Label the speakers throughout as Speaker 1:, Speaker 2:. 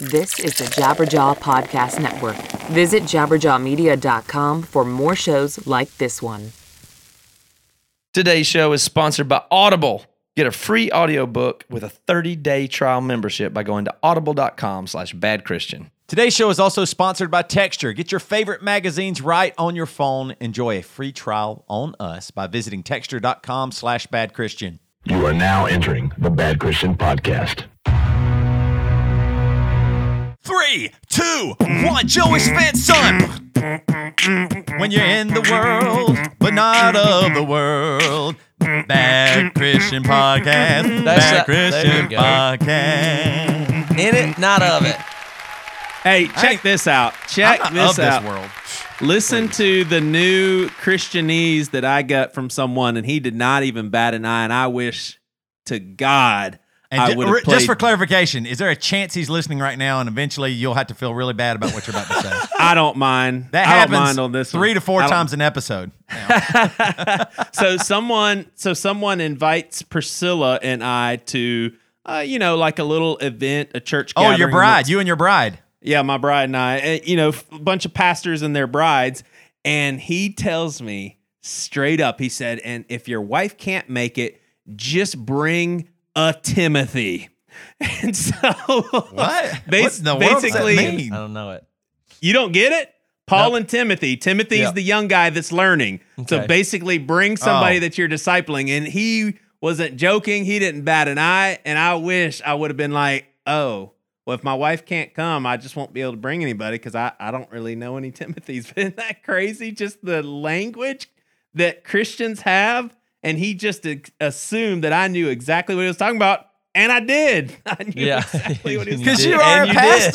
Speaker 1: This is the Jabberjaw Podcast Network. Visit jabberjawmedia.com for more shows like this one.
Speaker 2: Today's show is sponsored by Audible. Get a free audiobook with a 30-day trial membership by going to audible.com slash badchristian.
Speaker 3: Today's show is also sponsored by Texture. Get your favorite magazines right on your phone. Enjoy a free trial on us by visiting texture.com slash badchristian.
Speaker 4: You are now entering the Bad Christian Podcast.
Speaker 3: Three, two, one. Joey Svendsen. When you're in the world, but not of the world. Bad Christian Podcast.
Speaker 5: That's
Speaker 3: Bad
Speaker 5: a- there
Speaker 3: Christian
Speaker 5: you go.
Speaker 3: Podcast.
Speaker 5: In it, not of it.
Speaker 6: Hey, check this out. Check
Speaker 3: I'm not
Speaker 6: this
Speaker 3: of this
Speaker 6: out.
Speaker 3: world.
Speaker 6: Listen to the new Christianese that I got from someone, and he did not even bat an eye. And I wish to God
Speaker 3: And
Speaker 6: I
Speaker 3: ju-
Speaker 6: would have played.
Speaker 3: just for clarification, is there a chance he's listening right now and eventually you'll have to feel really bad about what you're about to say?
Speaker 6: I don't mind.
Speaker 3: That
Speaker 6: I
Speaker 3: happens
Speaker 6: mind on this
Speaker 3: three
Speaker 6: one.
Speaker 3: to four times an episode.
Speaker 6: so someone so someone invites Priscilla and I to uh, you know like a little event, a church.
Speaker 3: Oh, your bride, you and your bride.
Speaker 6: Yeah, my bride and I, uh, you know, a bunch of pastors and their brides. And he tells me straight up, he said, and if your wife can't make it, just bring a Timothy. And so,
Speaker 3: What?
Speaker 6: Bas-
Speaker 3: what in the world does that
Speaker 6: basically-
Speaker 3: mean?
Speaker 5: I don't know it.
Speaker 6: you don't get it? Paul
Speaker 5: Nope.
Speaker 6: and Timothy. Timothy's
Speaker 5: Yeah.
Speaker 6: the young guy that's learning. So basically, bring somebody
Speaker 3: Oh.
Speaker 6: that you're discipling. And he wasn't joking. He didn't bat an eye. And I wish I would have been like, oh, well, if my wife can't come, I just won't be able to bring anybody because I, I don't really know any Timothys. But isn't that crazy? Just the language that Christians have. And he just assumed that I knew exactly what he was talking about. And I did. I knew
Speaker 5: Yeah.
Speaker 6: exactly what he was
Speaker 5: You
Speaker 3: Because
Speaker 6: talking
Speaker 3: you are
Speaker 5: And
Speaker 3: a
Speaker 5: you did.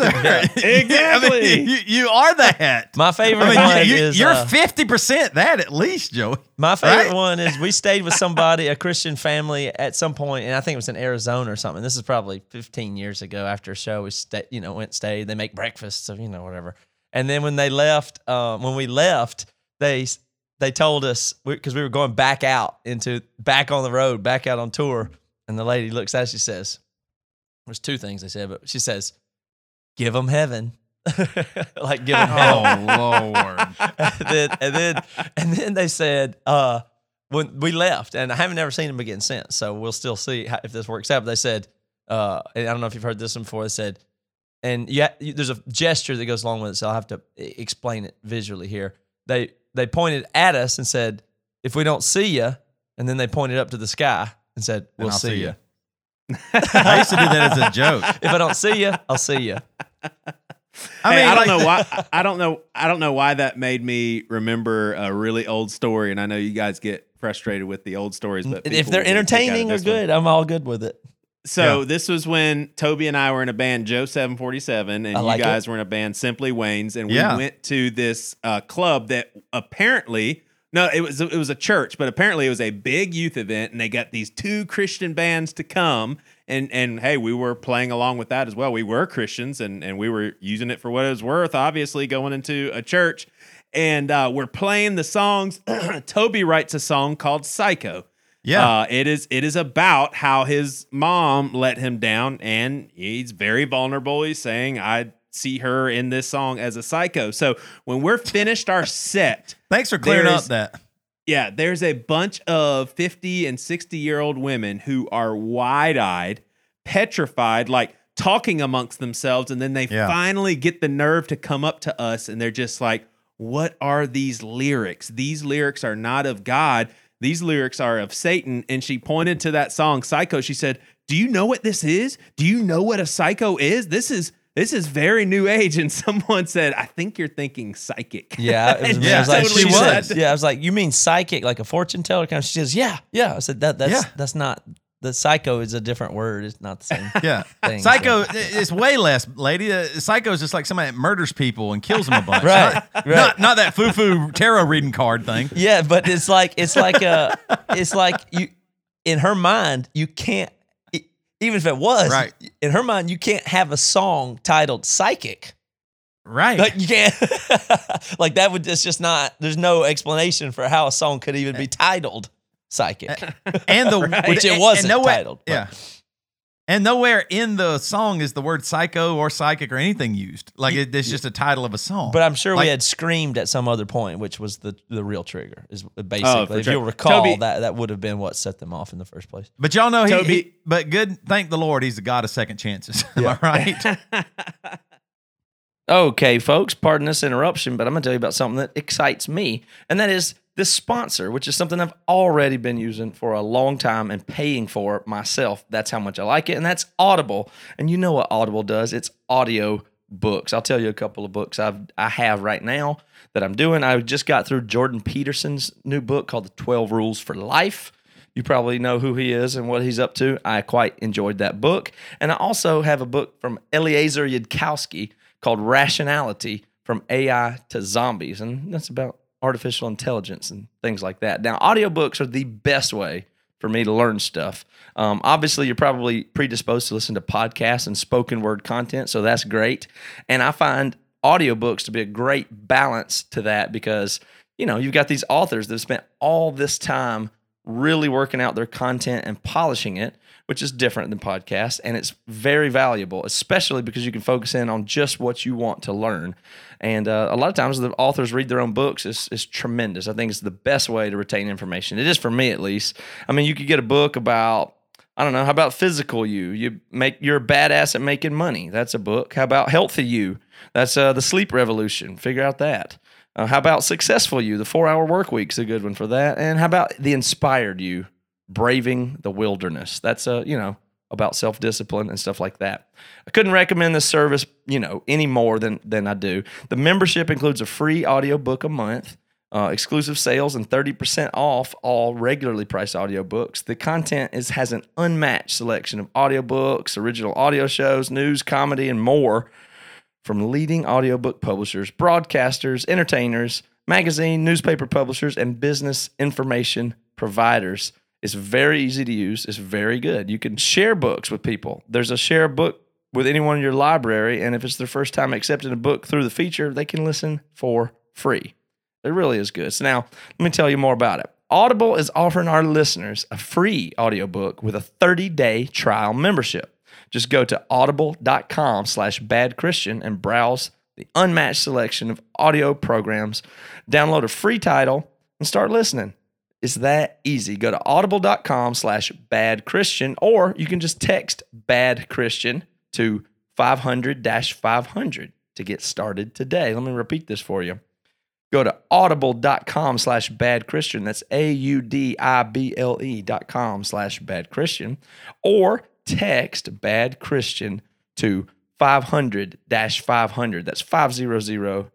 Speaker 3: pastor.
Speaker 6: Exactly.
Speaker 3: I mean, you, you are that.
Speaker 5: My favorite
Speaker 3: I mean,
Speaker 5: one
Speaker 3: you,
Speaker 5: is
Speaker 3: you're
Speaker 5: uh,
Speaker 3: fifty percent that at least, Joey.
Speaker 5: my favorite
Speaker 3: right?
Speaker 5: one is we stayed with somebody, a Christian family, at some point, and I think it was in Arizona or something. This is probably 15 years ago. After a show, we stayed, you know, went stayed. They make breakfast, so you know, whatever. And then when they left, um, when we left, they they told us because we were going back out into back on the road, back out on tour, and the lady looks at us, she says, "There's two things they said, but she says, give them heaven." like give them heaven.
Speaker 3: Oh Lord.
Speaker 5: and then and then and then they said uh when we left and I haven't ever seen them again since so we'll still see how, if this works out but they said uh and I don't know if you've heard this one before they said and yeah there's a gesture that goes along with it so I'll have to explain it visually here they they pointed at us and said if we don't see you and then they pointed up to the sky and said we'll
Speaker 3: I'll
Speaker 5: see,
Speaker 3: see
Speaker 5: you.
Speaker 3: I used to do that as a joke.
Speaker 5: if I don't see you I'll see you
Speaker 3: I
Speaker 6: Hey,
Speaker 3: mean,
Speaker 6: I don't
Speaker 3: like-
Speaker 6: know why. I don't know. I don't know why that made me remember a really old story. And I know you guys get frustrated with the old stories, but
Speaker 5: if they're
Speaker 6: will get a kick out of
Speaker 5: entertaining or
Speaker 6: this one.
Speaker 5: good I'm all good with it
Speaker 6: So
Speaker 3: Yeah.
Speaker 6: this was when Toby and I were in a band, Joe Seven Forty Seven, and
Speaker 5: I
Speaker 6: you
Speaker 5: like
Speaker 6: guys were in a band, Simply Wayne's, and we
Speaker 3: Yeah.
Speaker 6: went to this uh, club that apparently. No, it was it was a church, but apparently it was a big youth event, and they got these two Christian bands to come, and and hey, we were playing along with that as well. We were Christians, and and we were using it for what it was worth. Obviously, going into a church, and uh, we're playing the songs. Toby writes a song called "Psycho."
Speaker 3: Yeah.
Speaker 6: Uh, it is it is about how his mom let him down, and he's very vulnerable. He's saying, "I see her in this song as a psycho." So when we're finished our set,
Speaker 3: Thanks for clearing up that.
Speaker 6: yeah, there's a bunch of 50 and 60 year old women who are wide eyed, petrified, like talking amongst themselves. And then they
Speaker 3: Yeah.
Speaker 6: finally get the nerve to come up to us and they're just like, What are these lyrics? These lyrics are not of God. These lyrics are of Satan. And she pointed to that song, Psycho. She said, Do you know what this is? Do you know what a psycho is? This is. This is very new age, and someone said, "I think you're thinking psychic."
Speaker 5: Yeah, it was,
Speaker 6: And
Speaker 5: I was like,
Speaker 6: totally
Speaker 5: she
Speaker 6: said-
Speaker 5: was. Yeah, I was like, you mean psychic, like a fortune teller kind of? She says, yeah, yeah. I said that that's
Speaker 3: Yeah.
Speaker 5: that's not the psycho is a different word. It's not the same.
Speaker 3: Yeah.
Speaker 5: thing,
Speaker 3: Psycho is way less, lady. Uh, Psycho is just like somebody that murders people and kills them a bunch.
Speaker 5: Right,
Speaker 3: Not,
Speaker 5: right.
Speaker 3: not, not that foo foo tarot reading card thing.
Speaker 5: Yeah, but it's like it's like a it's like you in her mind you can't even if it was
Speaker 3: Right.
Speaker 5: in her mind you can't have a song titled psychic.
Speaker 3: Right.
Speaker 5: Like you can't like that would it's just not there's no explanation for how a song could even be titled psychic.
Speaker 3: and the
Speaker 5: Which it wasn't
Speaker 3: and no way-
Speaker 5: titled, but-
Speaker 3: Yeah. And nowhere in the song is the word psycho or psychic or anything used. Like it, it's just a title of a song.
Speaker 5: But I'm sure
Speaker 3: Like-
Speaker 5: we had screamed at some other point, which was the the real trigger. Is oh, basically,
Speaker 6: for
Speaker 5: if
Speaker 6: sure.
Speaker 5: you'll recall,
Speaker 6: Toby-
Speaker 5: that that would have been what set them off in the first place.
Speaker 3: But y'all know he,
Speaker 6: Toby-
Speaker 3: he- But good. Thank the Lord, he's the God of second chances. Am I right?
Speaker 2: Okay, folks, pardon this interruption, but I'm going to tell you about something that excites me, and that is this sponsor, which is something I've already been using for a long time and paying for myself. That's how much I like it, and that's Audible. And you know what Audible does? It's audio books. I'll tell you a couple of books I've I have right now that I'm doing. I just got through Jordan Peterson's new book called The 12 Rules for Life. You probably know who he is and what he's up to. I quite enjoyed that book. And I also have a book from Eliezer Yudkowsky called Rationality From AI to Zombies. And that's about artificial intelligence and things like that. Now, audiobooks are the best way for me to learn stuff. Um, obviously, you're probably predisposed to listen to podcasts and spoken word content, so that's great. And I find audiobooks to be a great balance to that because, you know, you've got these authors that have spent all this time really working out their content and polishing it, which is different than podcasts. And it's very valuable, especially because you can focus in on just what you want to learn. And uh, a lot of times the authors read their own books is, is tremendous. I think it's the best way to retain information. It is for me, at least. I mean, you could get a book about, I don't know, how about physical you? You make, you're a badass at making money. That's a book. How about healthy you? That's uh, the sleep revolution. Figure out that. Uh, how about successful you? The four hour work week's a good one for that. And how about the inspired you? Braving the wilderness. That's a, you know, about self discipline and stuff like that. I couldn't recommend this service, you know, any more than than I do. The membership includes a free audiobook a month, uh, exclusive sales, and 30% off all regularly priced audiobooks. The content is has an unmatched selection of audiobooks, original audio shows, news, comedy, and more from leading audiobook publishers, broadcasters, entertainers, magazine, newspaper publishers, and business information providers. It's very easy to use. It's very good. You can share books with people. There's a share book with anyone in your library, and if it's their first time accepting a book through the feature, they can listen for free. It really is good. So now let me tell you more about it. Audible is offering our listeners a free audiobook with a 30-day trial membership. Just go to audible.com slash bad Christian and browse the unmatched selection of audio programs. Download a free title and start listening. It's that easy. Go to audible.com slash bad Christian, or you can just text bad Christian to 500 500 to get started today. Let me repeat this for you. Go to audible.com slash bad Christian. That's A U D I B L E dot com slash bad Christian, or text bad Christian to 500 500. That's 500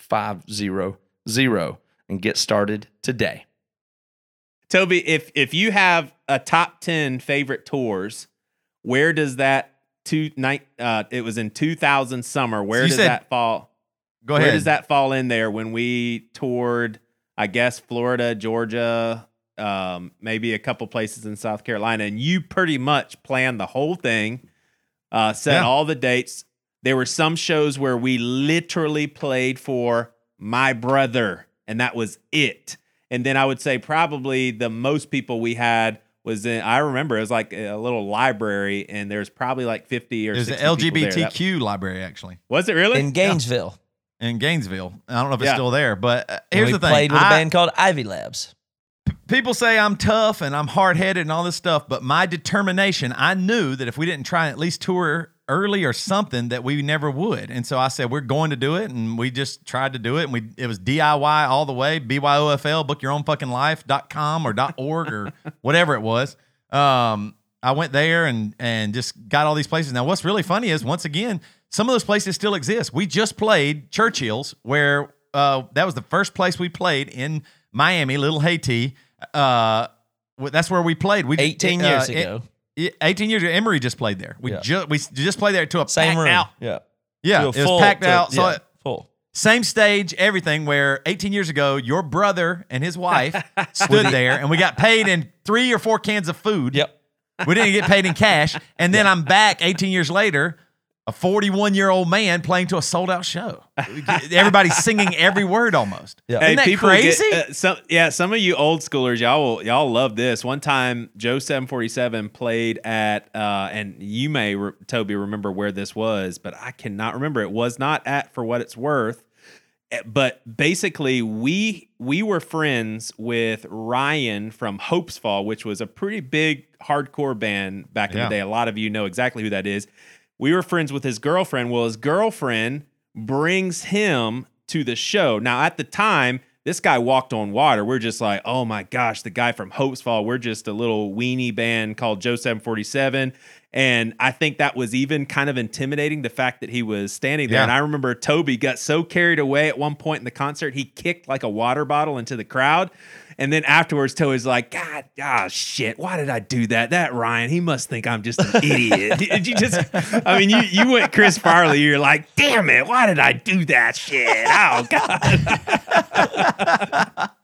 Speaker 2: 500 and get started today.
Speaker 6: Toby, if if you have a top ten favorite tours, where does that two night? Uh, it was in two thousand summer. Where
Speaker 3: you
Speaker 6: does
Speaker 3: said-
Speaker 6: that fall?
Speaker 3: Go
Speaker 6: Where
Speaker 3: ahead.
Speaker 6: does that fall in there when we toured? I guess Florida, Georgia, um, maybe a couple places in South Carolina, and you pretty much planned the whole thing, uh, set
Speaker 3: Yeah.
Speaker 6: all the dates. There were some shows where we literally played for my brother, and that was it. And then I would say probably the most people we had was in. I remember it was like a little library, and there's probably like fifty or
Speaker 3: There's an
Speaker 6: 60 people there. That-
Speaker 3: LGBTQ library actually
Speaker 6: was it really
Speaker 5: In Gainesville,
Speaker 3: in Gainesville. I don't know if it's
Speaker 6: Yeah.
Speaker 3: still there, but uh, here's
Speaker 5: we
Speaker 3: the thing.
Speaker 5: played with a
Speaker 3: I-
Speaker 5: band called Ivy Labs.
Speaker 3: people say I'm tough and I'm hard headed and all this stuff, but my determination, I knew that if we didn't try and at least tour early or something, that we never would. And so I said, we're going to do it. And we just tried to do it. And we it was DIY all the way, BYOFL, book your own fucking life.com or .org or whatever it was. Um, I went there and and just got all these places. Now, what's really funny is once again, some of those places still exist. We just played Churchill's, where uh, that was the first place we played in Miami, Little Haiti. Uh, that's where we played. We
Speaker 5: 18
Speaker 3: uh,
Speaker 5: years ago.
Speaker 3: it- 18 years ago, Emory just played there. We
Speaker 5: Yeah.
Speaker 3: just we just played there to a
Speaker 5: Same
Speaker 3: packed
Speaker 5: room.
Speaker 3: out.
Speaker 5: Yeah.
Speaker 3: Yeah,
Speaker 5: To a
Speaker 3: it was
Speaker 5: full-
Speaker 3: packed
Speaker 5: to-
Speaker 3: out. So
Speaker 5: yeah,
Speaker 3: it-
Speaker 5: full.
Speaker 3: same stage, everything. Where 18 years ago, your brother and his wife stood there, and we got paid in three or four cans of food.
Speaker 5: Yep.
Speaker 3: We didn't get paid in cash, and then I'm back 18 years later a 41 year old man playing to a sold out show. Everybody's singing every word almost.
Speaker 5: Yeah.
Speaker 3: Isn't that crazy?
Speaker 6: Get, uh, some, yeah, some of you old schoolers, y'all will, y'all love this. One time, Joe Seven Forty Seven played at, uh, and you may re- Toby remember where this was, but I cannot remember. It was not at For What It's Worth, Eh, but basically, we we were friends with Ryan from Hopes Fall, which was a pretty big hardcore band back in
Speaker 3: Yeah.
Speaker 6: the day. A lot of you know exactly who that is. We were friends with his girlfriend. Well, his girlfriend brings him to the show. Now, at the time, this guy walked on water. We're just like, oh my gosh, the guy from Hopes Fall. We're just a little weenie band called Joe 747. And I think that was even kind of intimidating the fact that he was standing there.
Speaker 3: Yeah.
Speaker 6: And I remember Toby got so carried away at one point in the concert, he kicked like a water bottle into the crowd. And then afterwards, Toby's like, God, ah, shit, why did I do that? That Ryan, he must think I'm just an idiot. Did you just, I mean, you, you went Chris Farley, you're like, damn it, why did I do that shit? Oh, God.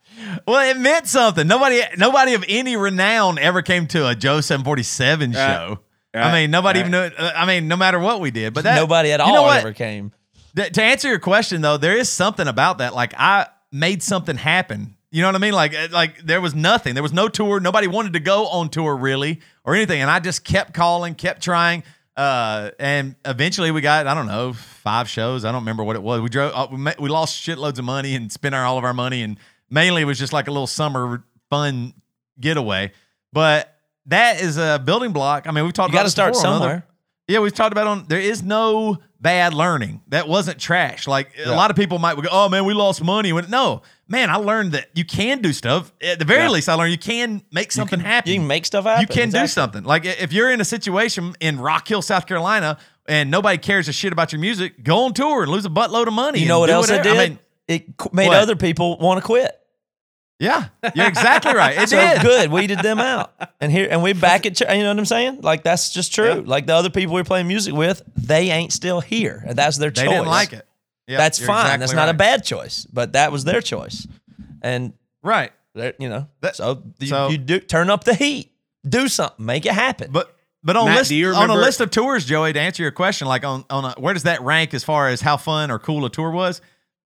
Speaker 3: Well, it meant something. Nobody, nobody of any renown ever came to a Joe 747
Speaker 6: Right.
Speaker 3: show. I mean, nobody
Speaker 6: Right.
Speaker 3: even knew. uh, I mean, no matter what we did, but that,
Speaker 5: Nobody at
Speaker 3: you
Speaker 5: all
Speaker 3: know
Speaker 5: ever came.
Speaker 3: Th- to answer your question though, there is something about that. Like I made something happen. You know what I mean? Like uh, like there was nothing. There was no tour. Nobody wanted to go on tour really or anything. And I just kept calling, kept trying. Uh, and eventually we got I don't know five shows. I don't remember what it was. We drove. Uh, we, we lost shitloads of money and spent our, all of our money. And mainly it was just like a little summer fun getaway. But that is a building block. I mean, we've talked.
Speaker 5: You got
Speaker 3: about
Speaker 5: to start
Speaker 3: before on other-
Speaker 5: somewhere.
Speaker 3: yeah, we've talked about on there is no bad learning. That wasn't trash. Like a lot of people might go, "Oh man, we lost money." When no, man, I learned that you can do stuff. At the very
Speaker 6: Yeah.
Speaker 3: least, I learned you can make something happen.
Speaker 5: You can make stuff happen.
Speaker 3: You can do something. Like if you're in a situation in Rock Hill, South Carolina, and nobody cares a shit about your music, go on tour and lose a buttload of money.
Speaker 5: You know what else it
Speaker 3: whatever.
Speaker 5: did?
Speaker 3: I mean,
Speaker 5: it made
Speaker 3: What?
Speaker 5: other people want to quit.
Speaker 3: Yeah, you're exactly right. It
Speaker 5: So
Speaker 3: did.
Speaker 5: good, weeded them out, and here and we back at ch- you know what I'm saying? Like that's just true. Like the other people we're playing music with, they ain't still here, and that's their
Speaker 3: They
Speaker 5: choice.
Speaker 3: didn't like it. Yeah,
Speaker 5: that's fine.
Speaker 3: exactly
Speaker 5: that's not a bad choice, but that was their choice, and
Speaker 3: right.
Speaker 5: you know,
Speaker 3: That-
Speaker 5: so you,
Speaker 3: so-
Speaker 5: you do turn up the heat, do something, make it happen.
Speaker 3: But but on
Speaker 6: Matt,
Speaker 3: list
Speaker 6: do
Speaker 3: on a list of tours, Joey, to answer your question, like on on a, where does that rank as far as how fun or cool a tour was?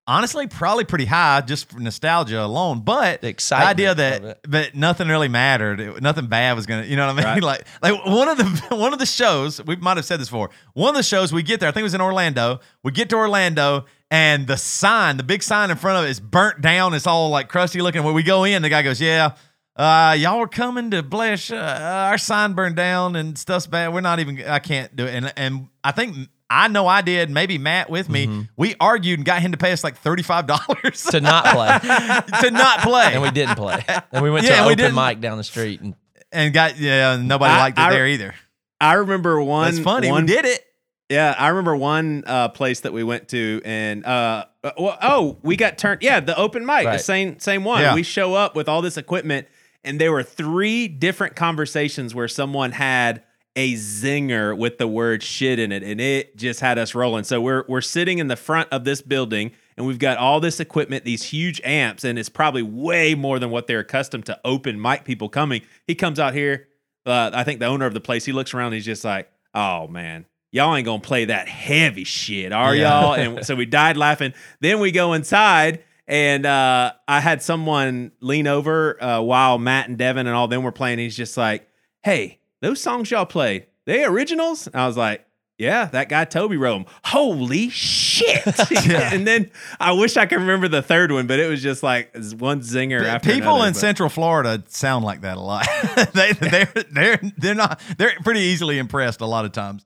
Speaker 3: Honestly, probably pretty high just for nostalgia alone. But
Speaker 5: The
Speaker 3: the idea that but nothing really mattered. It- nothing bad was gonna, you know what I mean?
Speaker 6: Right.
Speaker 3: Like like one of the one of the shows we might have said this before. One of the shows we get there, I think it was in Orlando. We get to Orlando. And the sign, the big sign in front of it is burnt down. It's all like crusty looking. When we go in, the guy goes, "Yeah, uh, y'all were coming to bless. Uh, our sign burned down and stuff's bad. We're not even. I can't do it. And and I think I know I did. Maybe Matt with me. We argued and got him to pay us like thirty five dollars
Speaker 5: to not play,
Speaker 3: to not play,
Speaker 5: and we didn't play, and we went
Speaker 3: Yeah,
Speaker 5: to an
Speaker 3: we
Speaker 5: open
Speaker 3: didn't.
Speaker 5: mic down the street, and
Speaker 3: and got yeah. Nobody
Speaker 6: I-
Speaker 3: liked it
Speaker 6: I-
Speaker 3: there either.
Speaker 6: I remember one.
Speaker 3: That's funny.
Speaker 6: One,
Speaker 3: we did it.
Speaker 6: Yeah, I remember one uh, place that we went to, and uh, uh, well, oh, we got turned. Yeah, the open mic, the same same one.
Speaker 3: Yeah.
Speaker 6: We show up with all this equipment, and there were three different conversations where someone had a zinger with the word shit in it, and it just had us rolling. So we're we're sitting in the front of this building, and we've got all this equipment, these huge amps, and it's probably way more than what they're accustomed to open mic people coming. He comes out here. Uh, I think the owner of the place. He looks around. he's just like, "Oh man, y'all ain't gonna play that heavy shit, are
Speaker 3: Yeah.
Speaker 6: y'all?" And so we died laughing. Then we go inside, and uh, I had someone lean over uh, while Matt and Devin and all them were playing. He's just like, "Hey, those songs y'all play, they originals?" And I was like. Yeah, that guy Toby wrote them. Holy shit! and then I wish I could remember the third one, but it was just like one zinger after
Speaker 3: People
Speaker 6: another,
Speaker 3: in
Speaker 6: but-
Speaker 3: Central Florida sound like that a lot. they they're they're they're not they're pretty easily impressed a lot of times.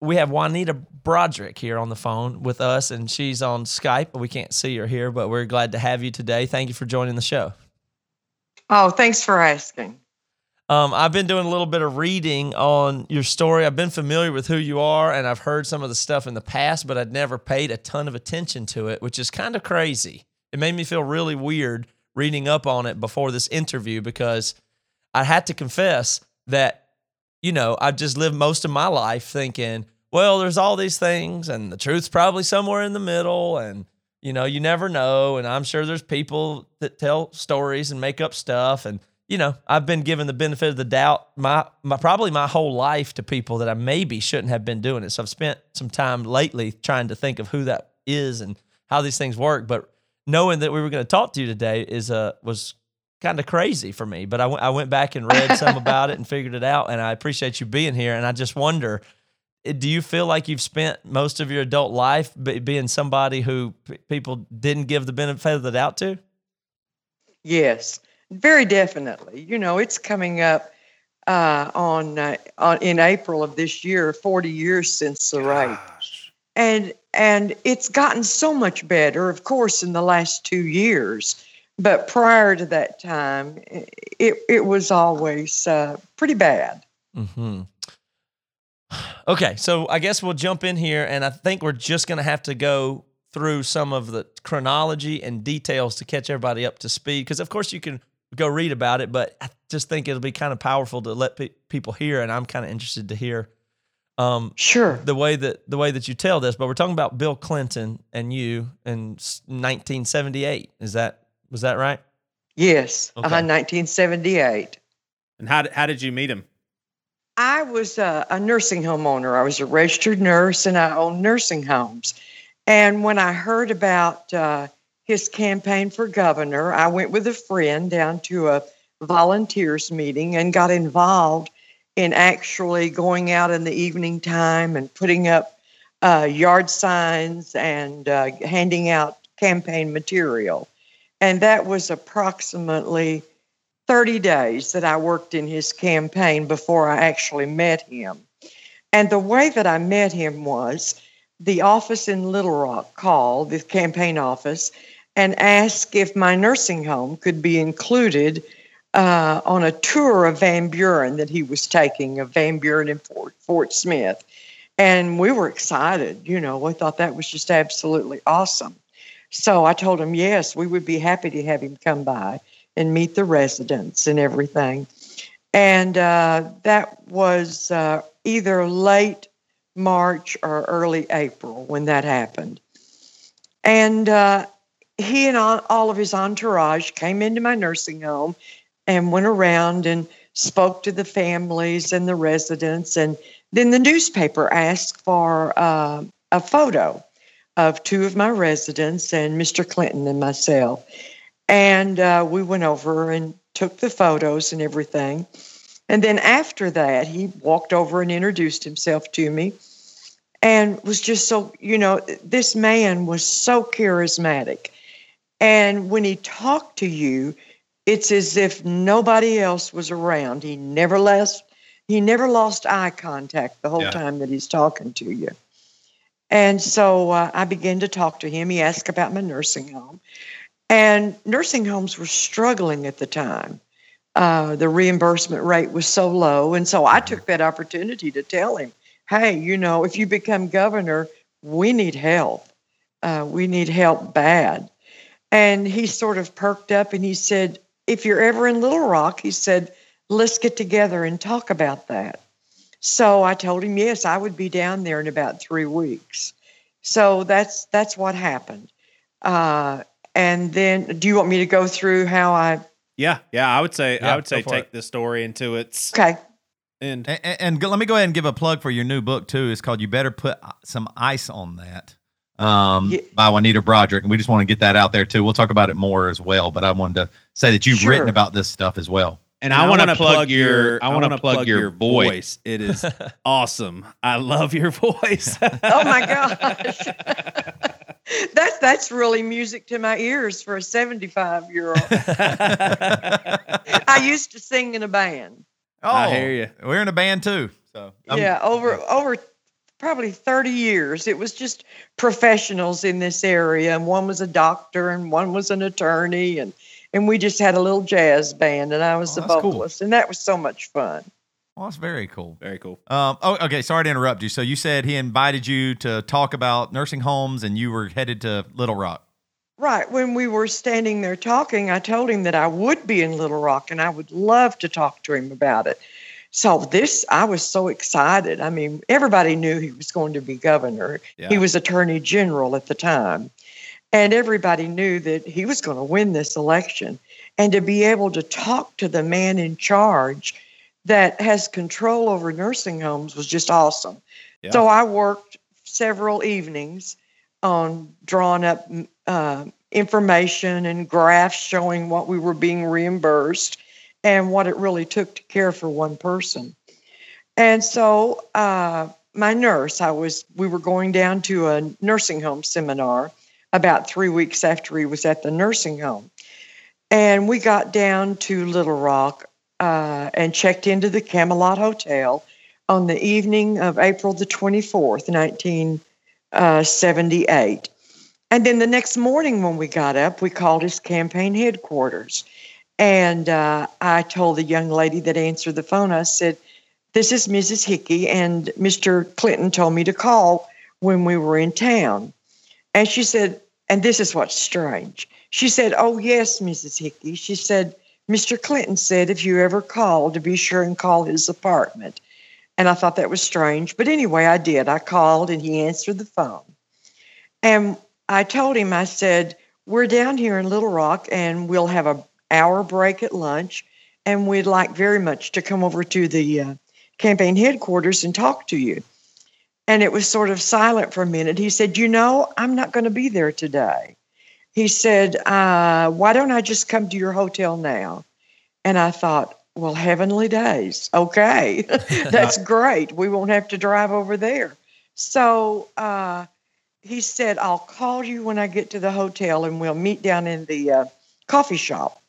Speaker 5: we have Juanita Broaddrick here on the phone with us, and she's on Skype. We can't see her here, but we're glad to have you today. Thank you for joining the show.
Speaker 7: Oh, thanks for asking.
Speaker 5: Um, I've been doing a little bit of reading on your story. I've been familiar with who you are, and I've heard some of the stuff in the past, but I'd never paid a ton of attention to it, which is kind of crazy. It made me feel really weird reading up on it before this interview because I had to confess that, you know, I've just lived most of my life thinking, well, there's all these things, and the truth's probably somewhere in the middle, and you know, you never know. And I'm sure there's people that tell stories and make up stuff, and you know, I've been given the benefit of the doubt my, my probably my whole life to people that I maybe shouldn't have been doing it. So I've spent some time lately trying to think of who that is and how these things work. But knowing that we were going to talk to you today is uh was kind of crazy for me. But I went I went back and read some about it and figured it out. And I appreciate you being here. And I just wonder, do you feel like you've spent most of your adult life be, being somebody who p- people didn't give the benefit of the doubt to?
Speaker 7: Yes, very definitely. You know, it's coming up uh, on uh, on in April of this year, forty years since the rape, and and it's gotten so much better, of course, in the last two years. But prior to that time, it it was always uh, pretty bad.
Speaker 5: Hmm. Okay, so I guess we'll jump in here, and I think we're just going to have to go through some of the chronology and details to catch everybody up to speed. Because of course you can go read about it, but I just think it'll be kind of powerful to let pe- people hear, and I'm kind of interested to hear um,
Speaker 7: Sure.
Speaker 5: the way that the way that you tell this. But we're talking about Bill Clinton and you in 1978. Is that was that right?
Speaker 7: Yes,
Speaker 5: Okay.
Speaker 7: uh, 1978.
Speaker 6: And how how did you meet him?
Speaker 7: I was a, a nursing home owner. I was a registered nurse and I owned nursing homes. And when I heard about uh, his campaign for governor, I went with a friend down to a volunteers meeting and got involved in actually going out in the evening time and putting up uh, yard signs and uh, handing out campaign material. And that was approximately 30 days that I worked in his campaign before I actually met him. And the way that I met him was the office in Little Rock called, the campaign office, and asked if my nursing home could be included uh, on a tour of Van Buren that he was taking of Van Buren and Fort, Fort Smith. And we were excited. You know, we thought that was just absolutely awesome. So I told him, yes, we would be happy to have him come by and meet the residents and everything. And uh, that was uh, either late March or early April when that happened. And uh, he and all, of his entourage came into my nursing home and went around and spoke to the families and the residents. And then the newspaper asked for uh, a photo of two of my residents and Mr. Clinton and myself. And uh, we went over and took the photos and everything. And then after that, he walked over and introduced himself to me and was just so, you know, this man was so charismatic. And when he talked to you, it's as if nobody else was around. He never lost he never lost eye contact the whole
Speaker 6: Yeah.
Speaker 7: time that he's talking to you. And so uh, I began to talk to him. He asked about my nursing home. And nursing homes were struggling at the time. Uh, the reimbursement rate was so low. And so I took that opportunity to tell him, hey, you know, if you become governor, we need help. Uh, we need help bad. And he sort of perked up and he said, if you're ever in Little Rock, he said, let's get together and talk about that. So I told him, yes, I would be down there in about three weeks. So that's that's what happened. Uh, and then, do you want me to go through how I?
Speaker 6: Yeah, yeah. I would say
Speaker 5: Yeah,
Speaker 6: I would say take
Speaker 5: it.
Speaker 6: the story into its
Speaker 7: Okay,
Speaker 6: end.
Speaker 3: And, and, and let me go ahead and give a plug for your new book too. It's called "You Better Put Some Ice on That" um,
Speaker 7: Yeah.
Speaker 3: by Juanita Broaddrick, and we just want to get that out there too. We'll talk about it more as well, but I wanted to say that you've
Speaker 7: Sure.
Speaker 3: written about this stuff as well.
Speaker 6: And
Speaker 2: I
Speaker 6: I
Speaker 2: wanna plug
Speaker 6: plug
Speaker 2: your-
Speaker 6: your.
Speaker 2: I
Speaker 6: I
Speaker 2: wanna plug
Speaker 6: plug
Speaker 2: your
Speaker 6: your
Speaker 2: voice.
Speaker 6: voice. It is awesome. I love your voice.
Speaker 7: Oh my gosh. that's that's really music to my ears for a 75 year old. I used to sing in a band.
Speaker 3: Oh,
Speaker 6: I hear you.
Speaker 3: We're in a band too, so I'm-
Speaker 7: yeah, over over probably 30 years. It was just professionals in this area, and one was a doctor, and one was an attorney, and and we just had a little jazz band, and I was
Speaker 3: Oh,
Speaker 7: the
Speaker 3: that's cool.
Speaker 7: vocalist, and that was so much fun.
Speaker 3: Well, that's very cool.
Speaker 6: Very cool.
Speaker 3: Um, oh, okay. Sorry to interrupt you. So you said he invited you to talk about nursing homes, and you were headed to Little Rock.
Speaker 7: Right. When we were standing there talking, I told him that I would be in Little Rock and I would love to talk to him about it. So this, I was so excited. I mean, everybody knew he was going to be governor.
Speaker 6: Yeah.
Speaker 7: He was attorney general at the time. And everybody knew that he was going to win this election. and to be able to talk to the man in charge that has control over nursing homes was just awesome.
Speaker 6: Yeah.
Speaker 7: So I worked several evenings on drawing up uh, information and graphs showing what we were being reimbursed and what it really took to care for one person. And so uh, my nurse, I was we were going down to a nursing home seminar about three weeks after he was at the nursing home. And we got down to Little Rock uh, and checked into the Camelot Hotel on the evening of April the 24th, 1978. And then the next morning when we got up, we called his campaign headquarters. And uh, I told the young lady that answered the phone, I said, This is Mrs. Hickey, and Mr. Clinton told me to call when we were in town. And she said, and this is what's strange. She said, Oh, yes, Mrs. Hickey. She said, Mr. Clinton said if you ever call, to be sure and call his apartment. And I thought that was strange. But anyway, I did. I called and he answered the phone. And I told him, I said, We're down here in Little Rock and we'll have a hour break at lunch. And we'd like very much to come over to the uh, campaign headquarters and talk to you. And it was sort of silent for a minute. He said, You know, I'm not going to be there today. He said, uh, Why don't I just come to your hotel now? And I thought, Well, heavenly days. Okay, that's great. We won't have to drive over there. So uh, he said, I'll call you when I get to the hotel and we'll meet down in the uh, coffee shop.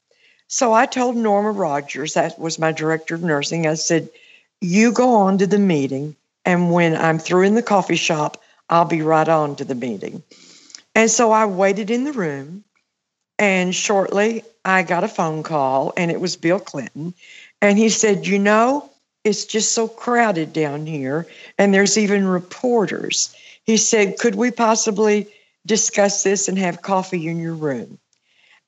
Speaker 7: So I told Norma Rogers, that was my director of nursing, I said, You go on to the meeting and when I'm through in the coffee shop, I'll be right on to the meeting. And so I waited in the room, and shortly I got a phone call, and it was Bill Clinton. And he said, You know, it's just so crowded down here, and there's even reporters. He said, Could we possibly discuss this and have coffee in your room?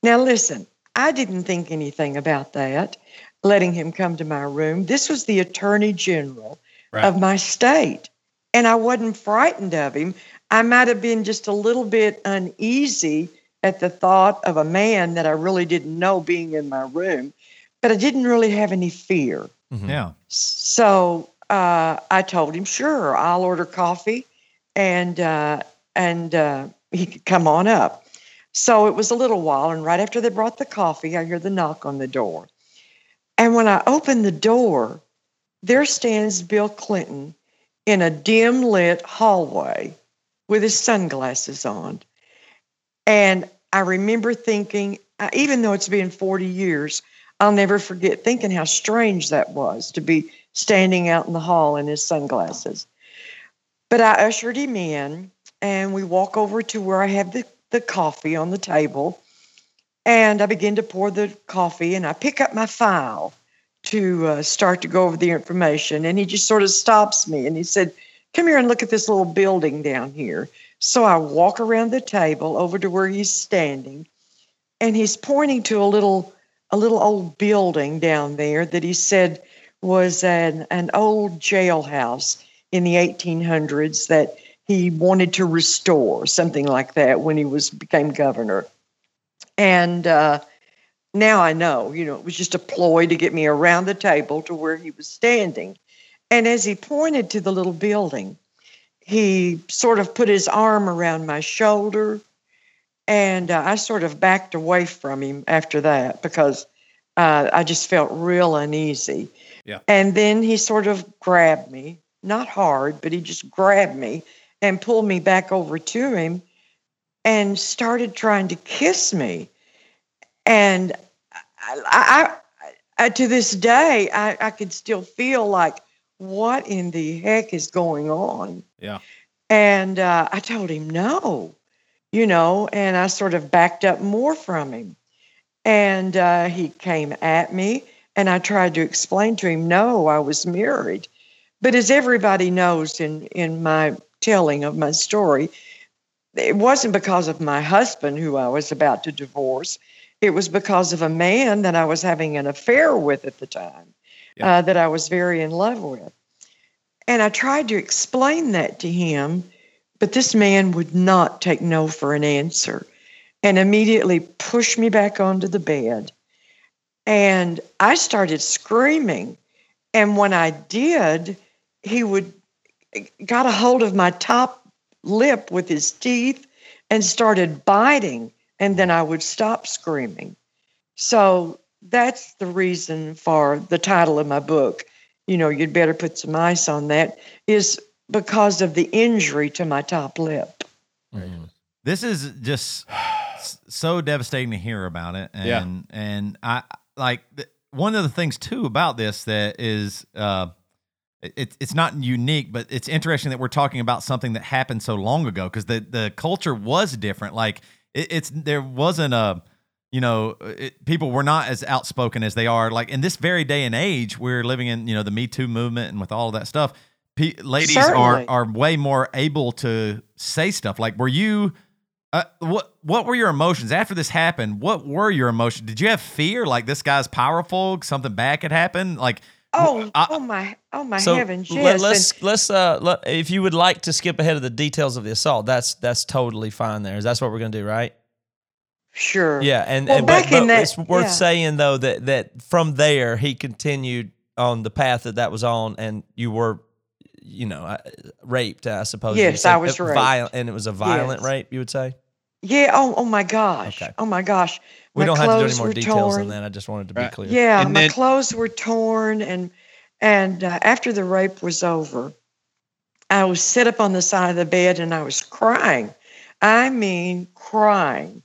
Speaker 7: Now, listen, I didn't think anything about that, letting him come to my room. This was the attorney general
Speaker 6: Right.
Speaker 7: of my state. And I wasn't frightened of him. I might have been just a little bit uneasy at the thought of a man that I really didn't know being in my room, but I didn't really have any fear.
Speaker 3: Yeah.
Speaker 7: So uh, I told him, sure, I'll order coffee and, uh, and uh, he could come on up. So it was a little while. And right after they brought the coffee, I hear the knock on the door. And when I opened the door, there stands Bill Clinton in a dim lit hallway with his sunglasses on. And I remember thinking, even though it's been 40 years, I'll never forget thinking how strange that was to be standing out in the hall in his sunglasses. But I ushered him in, and we walk over to where I have the, the coffee on the table. And I begin to pour the coffee, and I pick up my file to uh, start to go over the information. And he just sort of stops me and he said, Come here and look at this little building down here. So I walk around the table over to where he's standing, and he's pointing to a little a little old building down there that he said was an, an old jailhouse in the 1800s that he wanted to restore, something like that, when he was became governor. And uh, now I know, you know, it was just a ploy to get me around the table to where he was standing. And as he pointed to the little building, he sort of put his arm around my shoulder. And uh, I sort of backed away from him after that because uh, I just felt real uneasy.
Speaker 6: Yeah.
Speaker 7: And then he sort of grabbed me, not hard, but he just grabbed me and pulled me back over to him and started trying to kiss me. And I, I, I to this day, I, I could still feel like, what in the heck is going on?
Speaker 6: Yeah.
Speaker 7: And uh, I told him no, you know, and I sort of backed up more from him. And uh, he came at me, and I tried to explain to him, no, I was married. But as everybody knows in, in my telling of my story, it wasn't because of my husband who I was about to divorce. It was because of a man that I was having an affair with at the time
Speaker 6: Yeah.
Speaker 7: uh, that I was very in love with. And I tried to explain that to him, but this man would not take no for an answer and immediately pushed me back onto the bed And I started screaming. And when I did, he would got a hold of my top lip with his teeth and started biting. And then I would stop screaming. So that's the reason for the title of my book. You know, you'd better put some ice on that, is because of the injury to my top lip.
Speaker 3: This is just so devastating to hear about it, and
Speaker 6: Yeah.
Speaker 3: and I like one of the things too about this that is uh, it, it's not unique, but it's interesting that we're talking about something that happened so long ago because the the culture was different. Like it, it's there wasn't a you know it, people were not as outspoken as they are. Like in this very day and age, we're living in you know the Me Too movement and with all of that stuff. Pe- ladies are
Speaker 7: Certainly.
Speaker 3: are way more able to say stuff. Like were you? Uh, what what were your emotions after this happened? What were your emotions? Did you have fear? Like this guy's powerful, something bad could happen? Like
Speaker 7: Oh,
Speaker 3: I-
Speaker 7: oh my, oh my
Speaker 5: So
Speaker 7: heavens!
Speaker 5: let,
Speaker 7: Yes,
Speaker 5: let's let's uh let, if you would like to skip ahead of the details of the assault, that's that's totally fine. There, that's what we're gonna do, right?
Speaker 7: And sure.
Speaker 5: Yeah, and,
Speaker 7: Well,
Speaker 5: and
Speaker 7: back
Speaker 5: but,
Speaker 7: in
Speaker 5: but
Speaker 7: that-
Speaker 5: it's worth
Speaker 7: yeah.
Speaker 5: saying though that that from there he continued on the path that that was on, and you were, you know, uh, raped. I suppose.
Speaker 7: Yes. I was
Speaker 5: Uh,
Speaker 7: raped.
Speaker 5: Violent, and it was a violent
Speaker 7: Yes.
Speaker 5: rape. You would say.
Speaker 7: Yeah. Oh, oh my gosh.
Speaker 5: Okay.
Speaker 7: Oh my gosh.
Speaker 5: We
Speaker 7: My
Speaker 5: don't have to do any more details
Speaker 7: torn.
Speaker 5: than that. I just wanted to be
Speaker 6: Right.
Speaker 5: clear.
Speaker 7: Yeah,
Speaker 6: And
Speaker 7: my
Speaker 6: then-
Speaker 7: clothes were torn, and and uh, after the rape was over, I was sit up on the side of the bed and I was crying. I mean, crying,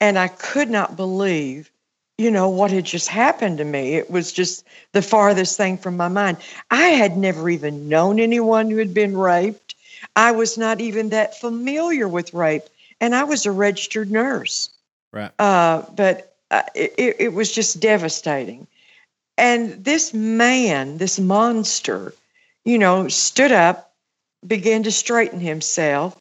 Speaker 7: and I could not believe, you know, what had just happened to me. It was just the farthest thing from my mind. I had never even known anyone who had been raped. I was not even that familiar with rape, and I was a registered nurse
Speaker 6: Right.
Speaker 7: uh, but uh, it, it- it was just devastating. And this man, this monster, you know, stood up, began to straighten himself,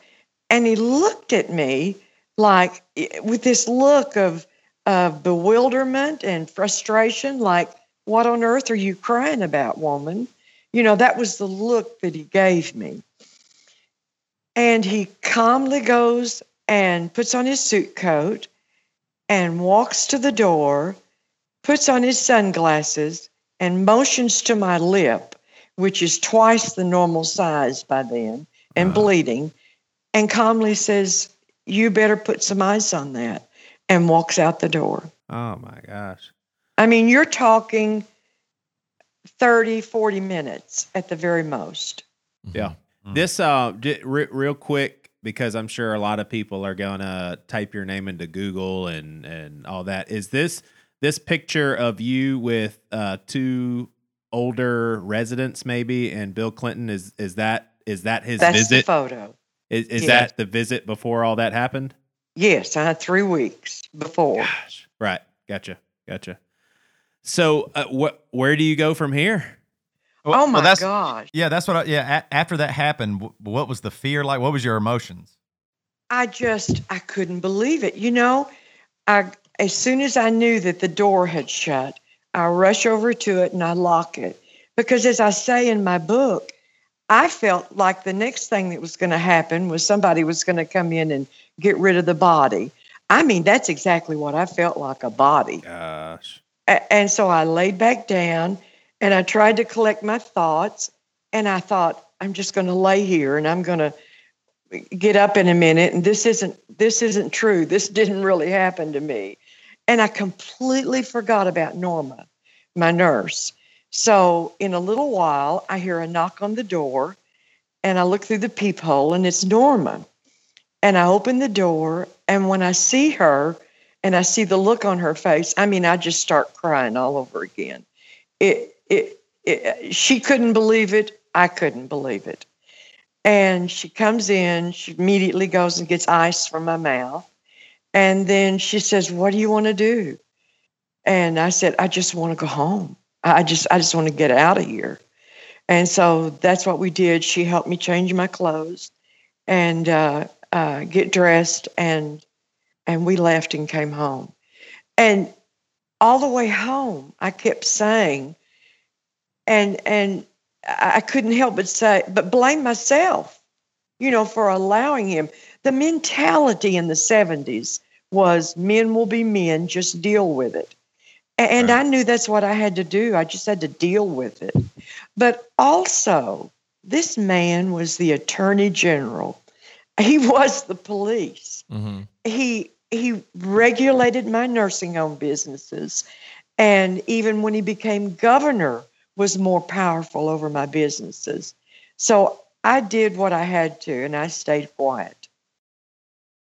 Speaker 7: and he looked at me like eh, with this look of, of bewilderment and frustration, like, what on earth are you crying about, woman? You know, that was the look that he gave me. And he calmly goes and puts on his suit coat and walks to the door, puts on his sunglasses, and motions to my lip, which is twice the normal size by then and uh-huh. bleeding, and calmly says, You better put some ice on that, and walks out the door.
Speaker 6: Oh my gosh.
Speaker 7: I mean, you're talking 30, 40 minutes at the very most.
Speaker 6: Yeah.
Speaker 3: Mm.
Speaker 6: This uh re- real quick because I'm sure a lot of people are going to type your name into Google and and all that. Is this this picture of you with uh two older residents maybe and Bill Clinton is is that is that his
Speaker 7: That's the
Speaker 6: visit?
Speaker 7: photo.
Speaker 6: Is, is
Speaker 7: Yes.
Speaker 6: that the visit before all that happened?
Speaker 7: Yes, I had three weeks before.
Speaker 6: Gosh. Right. Gotcha. Gotcha. So, uh, what where do you go from here?
Speaker 3: Well-
Speaker 7: oh my
Speaker 3: well, that's,
Speaker 7: gosh.
Speaker 3: Yeah, that's what. I, yeah, a, after that happened, wh- what was the fear like? What was your emotions?
Speaker 7: I just I couldn't believe it. You know, I as soon as I knew that the door had shut, I rush over to it and I lock it because as I say in my book, I felt like the next thing that was going to happen was somebody was going to come in and get rid of the body. I mean, that's exactly what I felt like a body.
Speaker 6: Gosh.
Speaker 7: And so I laid back down and I tried to collect my thoughts. And I thought, I'm just going to lay here and I'm going to get up in a minute. And this isn't this isn't true. This didn't really happen to me. And I completely forgot about Norma, my nurse. So in a little while, I hear a knock on the door and I look through the peephole and it's Norma. And I open the door and when I see her, and I see the look on her face. I mean, I just start crying all over again. It, it, it, she couldn't believe it. I couldn't believe it. And she comes in. She immediately goes and gets ice from my mouth, and then she says, "What do you want to do?" And I said, "I just want to go home. I just, I just want to get out of here." And so that's what we did. She helped me change my clothes and uh, uh, get dressed and and we left and came home. And all the way home, I kept saying, and and I couldn't help but say, but blame myself, you know, for allowing him. The mentality in the 70s was men will be men, just deal with it. And I knew that's what I had to do. I just had to deal with it. But also, this man was the attorney general. He was the police.
Speaker 5: Mm-hmm.
Speaker 7: He he regulated my nursing home businesses and even when he became governor was more powerful over my businesses. So I did what I had to and I stayed quiet.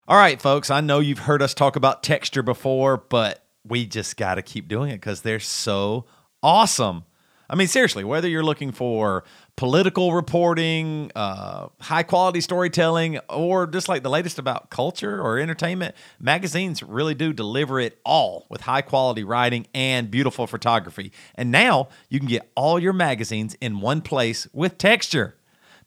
Speaker 3: All right, folks, I know you've heard us talk about texture before, but we just got to keep doing it because they're so awesome. I mean, seriously, whether you're looking for political reporting, uh, high quality storytelling, or just like the latest about culture or entertainment, magazines really do deliver it all with high quality writing and beautiful photography. And now you can get all your magazines in one place with texture.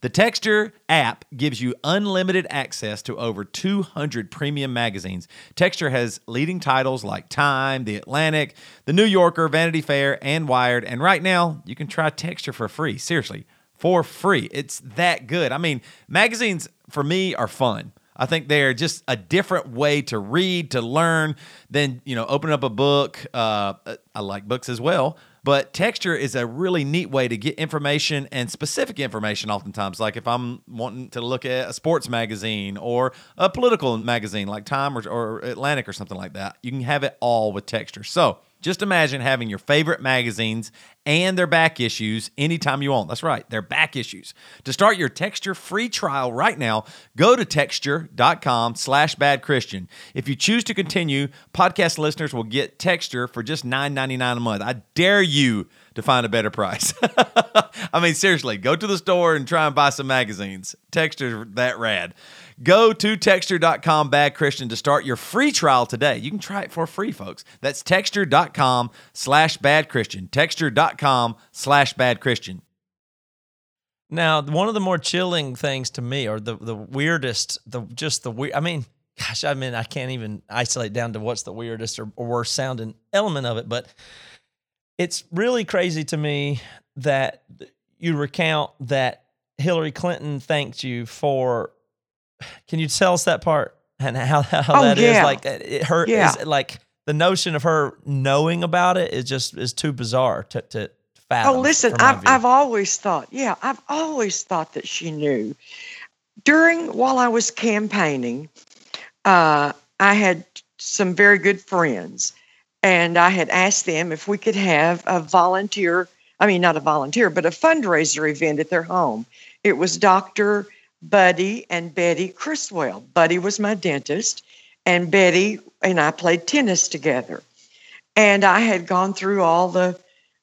Speaker 3: The Texture app gives you unlimited access to over 200 premium magazines. Texture has leading titles like Time, The Atlantic, The New Yorker, Vanity Fair, and Wired. And right now, you can try Texture for free. Seriously, for free. It's that good. I mean, magazines for me are fun. I think they're just a different way to read, to learn than, you know, open up a book. Uh, I like books as well. But texture is a really neat way to get information and specific information oftentimes. Like if I'm wanting to look at a sports magazine or a political magazine like Time or, or Atlantic or something like that, you can have it all with texture. So just imagine having your favorite magazines and their back issues anytime you want. That's right, their back issues. To start your texture free trial right now, go to texture.com slash bad Christian. If you choose to continue, podcast listeners will get texture for just $9.99 a month. I dare you to find a better price. I mean, seriously, go to the store and try and buy some magazines. Texture that rad. Go to texture.com bad Christian to start your free trial today. You can try it for free, folks. That's texture.com slash bad Christian. Texture.com slash bad Christian.
Speaker 5: Now, one of the more chilling things to me, or the the weirdest, the just the weird. I mean, gosh, I mean, I can't even isolate down to what's the weirdest or, or worst sounding element of it, but it's really crazy to me that you recount that Hillary Clinton thanked you for. Can you tell us that part and how how
Speaker 7: Oh,
Speaker 5: that is?
Speaker 7: yeah.
Speaker 5: like it her
Speaker 7: Yeah.
Speaker 5: is like the notion of her knowing about it is just is too bizarre to to fathom.
Speaker 7: Oh, listen, I've,
Speaker 5: view.
Speaker 7: I've always thought, yeah, I've always thought that she knew. During, while I was campaigning, uh, I had some very good friends, and I had asked them if we could have a volunteer, I mean, not a volunteer, but a fundraiser event at their home. It was Dr. Buddy and Betty Criswell. Buddy was my dentist, and Betty and I played tennis together. And I had gone through all the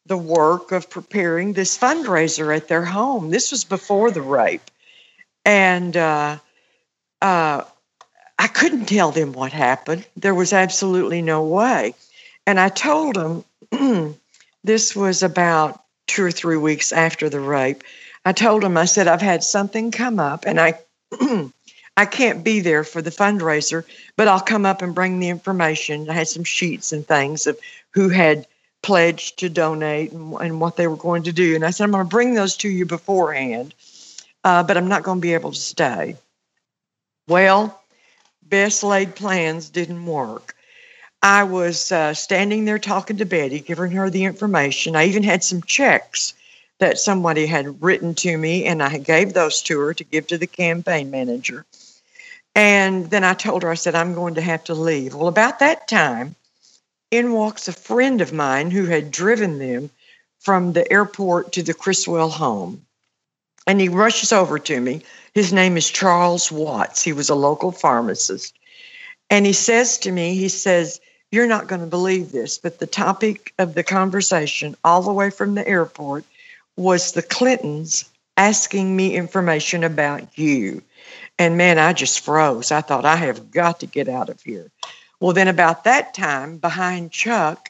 Speaker 7: the work of preparing this fundraiser at their home. This was before the rape. And uh, uh, I couldn't tell them what happened. There was absolutely no way. And I told them this was about two or three weeks after the rape. I told him, I said, I've had something come up and I. I can't be there for the fundraiser, but I'll come up and bring the information. I had some sheets and things of who had pledged to donate and, and what they were going to do. And I said, I'm going to bring those to you beforehand, uh, but I'm not going to be able to stay. Well, best laid plans didn't work. I was uh, standing there talking to Betty, giving her the information. I even had some checks that somebody had written to me, and I gave those to her to give to the campaign manager. And then I told her, I said, I'm going to have to leave. Well, about that time, in walks a friend of mine who had driven them from the airport to the Chriswell home. And he rushes over to me. His name is Charles Watts. He was a local pharmacist. And he says to me, he says, You're not going to believe this, but the topic of the conversation all the way from the airport was the Clintons asking me information about you. And man, I just froze. I thought, I have got to get out of here. Well, then about that time, behind Chuck,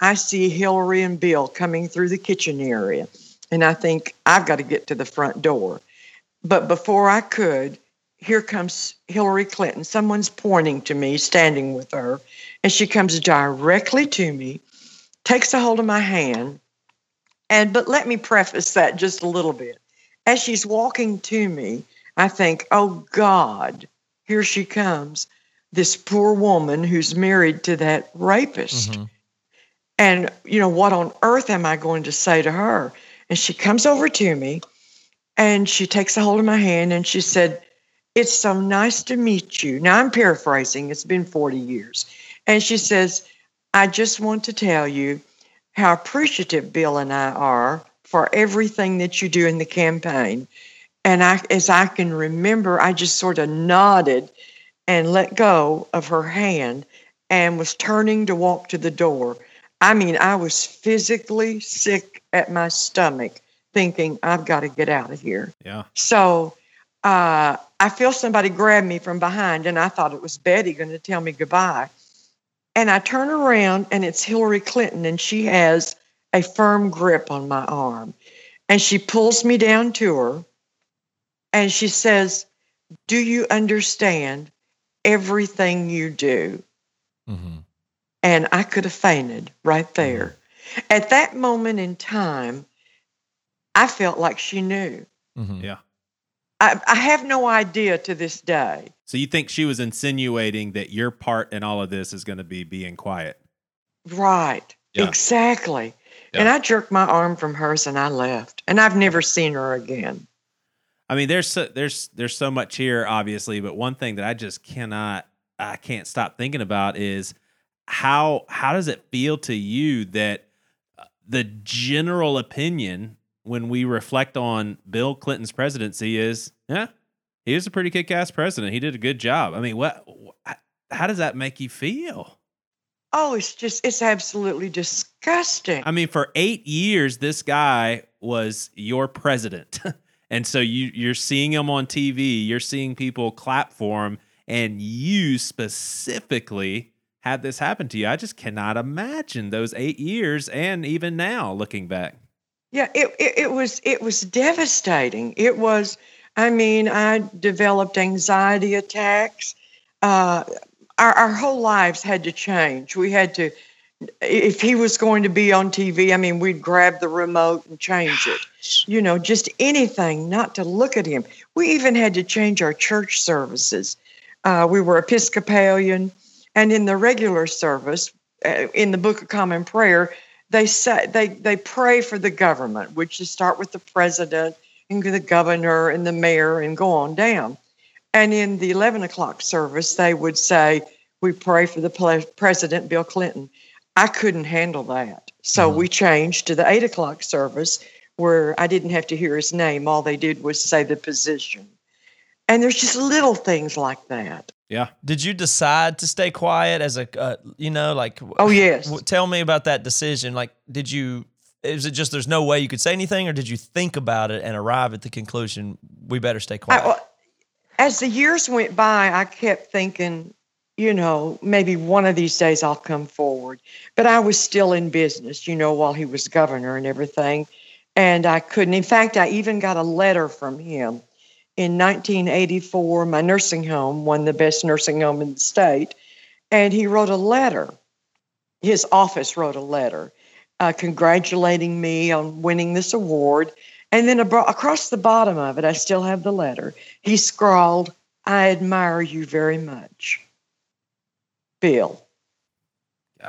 Speaker 7: I see Hillary and Bill coming through the kitchen area. And I think, I've got to get to the front door. But before I could, here comes Hillary Clinton. Someone's pointing to me, standing with her. And she comes directly to me, takes a hold of my hand. And, but let me preface that just a little bit. As she's walking to me, I think, oh God, here she comes this poor woman who's married to that rapist. Mm-hmm. And, you know, what on earth am I going to say to her? And she comes over to me and she takes a hold of my hand and she said, It's so nice to meet you. Now I'm paraphrasing, it's been 40 years. And she says, I just want to tell you how appreciative Bill and I are for everything that you do in the campaign. And I, as I can remember, I just sort of nodded and let go of her hand and was turning to walk to the door. I mean, I was physically sick at my stomach, thinking, I've got to get out of here.
Speaker 6: Yeah.
Speaker 7: So uh, I feel somebody grab me from behind, and I thought it was Betty going to tell me goodbye. And I turn around, and it's Hillary Clinton, and she has a firm grip on my arm. And she pulls me down to her, and she says, Do you understand everything you do?
Speaker 5: Mm-hmm.
Speaker 7: And I could have fainted right there. At that moment in time, I felt like she knew.
Speaker 5: Mm-hmm.
Speaker 6: Yeah.
Speaker 7: I, I have no idea to this day.
Speaker 6: So you think she was insinuating that your part in all of this is going to be being quiet?
Speaker 7: Right.
Speaker 6: Yeah.
Speaker 7: Exactly. And I jerked my arm from hers and I left. And I've never seen her again.
Speaker 6: I mean, there's so, there's there's so much here, obviously, but one thing that I just cannot I can't stop thinking about is how how does it feel to you that uh, the general opinion when we reflect on Bill Clinton's presidency is, yeah, he was a pretty kick-ass president. He did a good job. I mean, what wh- how does that make you feel?
Speaker 7: Oh, it's just, it's absolutely disgusting.
Speaker 6: I mean, for eight years, this guy was your president. and so you, you're seeing him on TV, you're seeing people clap for him, and you specifically had this happen to you. I just cannot imagine those eight years and even now looking back.
Speaker 7: Yeah, it, it, it was it was devastating. It was, I mean, I developed anxiety attacks. Uh, our, our whole lives had to change. We had to, if he was going to be on TV, I mean, we'd grab the remote and change it. You know, just anything not to look at him. We even had to change our church services. Uh, we were Episcopalian, and in the regular service, uh, in the Book of Common Prayer, they say they they pray for the government, which is start with the president and the governor and the mayor and go on down. And in the eleven o'clock service, they would say, "We pray for the ple- president, Bill Clinton." I couldn't handle that, so mm-hmm. we changed to the eight o'clock service, where I didn't have to hear his name. All they did was say the position. And there's just little things like that.
Speaker 6: Yeah.
Speaker 5: Did you decide to stay quiet as a, uh, you know, like?
Speaker 7: Oh, yes.
Speaker 5: w- Tell me about that decision. Like, did you? Is it just there's no way you could say anything, or did you think about it and arrive at the conclusion we better stay quiet?
Speaker 7: I, well, as the years went by, I kept thinking, you know, maybe one of these days I'll come forward. But I was still in business, you know, while he was governor and everything. And I couldn't. In fact, I even got a letter from him in 1984. My nursing home won the best nursing home in the state. And he wrote a letter. His office wrote a letter uh, congratulating me on winning this award. And then abro- across the bottom of it, I still have the letter. He scrawled, I admire you very much, Bill.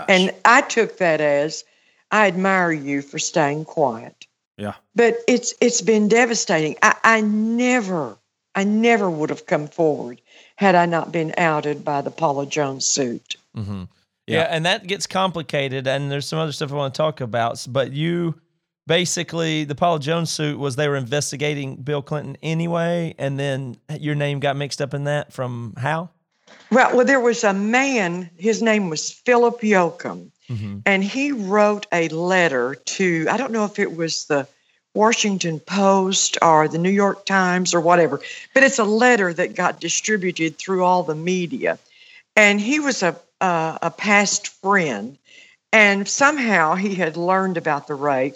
Speaker 7: And I took that as, I admire you for staying quiet.
Speaker 6: Yeah.
Speaker 7: But it's it's been devastating. I, I never, I never would have come forward had I not been outed by the Paula Jones suit.
Speaker 5: Mm-hmm. Yeah. and that gets complicated, and there's some other stuff I want to talk about. But you basically, the Paula Jones suit was they were investigating Bill Clinton anyway, and then your name got mixed up in that from how?
Speaker 7: Well, well, there was a man. His name was Philip Yoakum,
Speaker 5: Mm-hmm.
Speaker 7: and he wrote a letter to. I don't know if it was the Washington Post or the New York Times or whatever, but it's a letter that got distributed through all the media, and he was a a, a past friend, and somehow he had learned about the rape.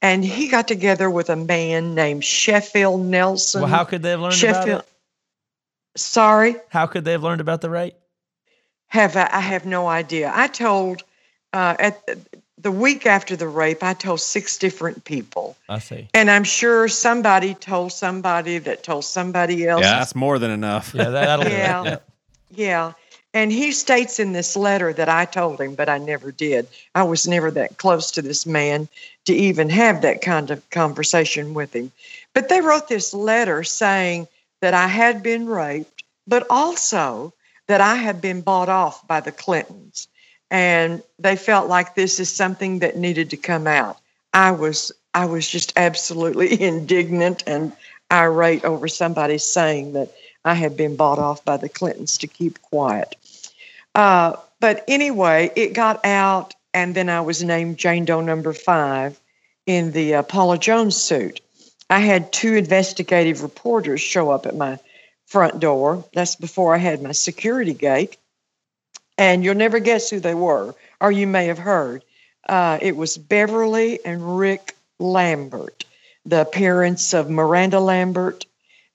Speaker 7: And he got together with a man named Sheffield Nelson.
Speaker 5: Well, how could they have learned
Speaker 7: Sheffield.
Speaker 5: about it?
Speaker 7: Sorry.
Speaker 5: How could they have learned about the rape?
Speaker 7: Have I, I have no idea. I told uh, at the- the week after the rape, I told six different people,
Speaker 5: I see.
Speaker 7: and I'm sure somebody told somebody that told somebody else.
Speaker 6: Yeah, that's more than enough.
Speaker 5: Yeah, that, that'll do it.
Speaker 7: Yeah.
Speaker 5: Yeah.
Speaker 7: Yeah. And he states in this letter that I told him, but I never did. I was never that close to this man to even have that kind of conversation with him. But they wrote this letter saying that I had been raped, but also that I had been bought off by the Clintons. And they felt like this is something that needed to come out. I was I was just absolutely indignant and irate over somebody saying that I had been bought off by the Clintons to keep quiet. Uh, but anyway, it got out, and then I was named Jane Doe number five in the uh, Paula Jones suit. I had two investigative reporters show up at my front door. That's before I had my security gate. And you'll never guess who they were, or you may have heard. Uh, it was Beverly and Rick Lambert, the parents of Miranda Lambert.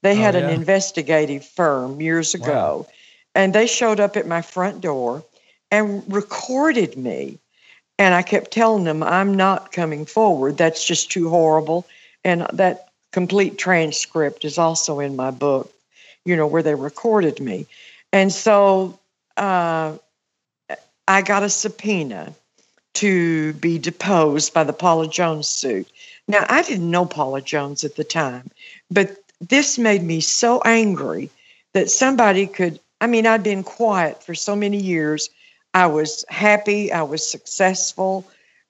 Speaker 7: They had
Speaker 5: Oh, yeah.
Speaker 7: an investigative firm years ago, and they showed up at my front door and recorded me. And I kept telling them, I'm not coming forward. That's just too horrible. And that complete transcript is also in my book, you know, where they recorded me. And so uh, I got a subpoena to be deposed by the Paula Jones suit. Now, I didn't know Paula Jones at the time, but this made me so angry that somebody could. I mean, I'd been quiet for so many years. I was happy, I was successful,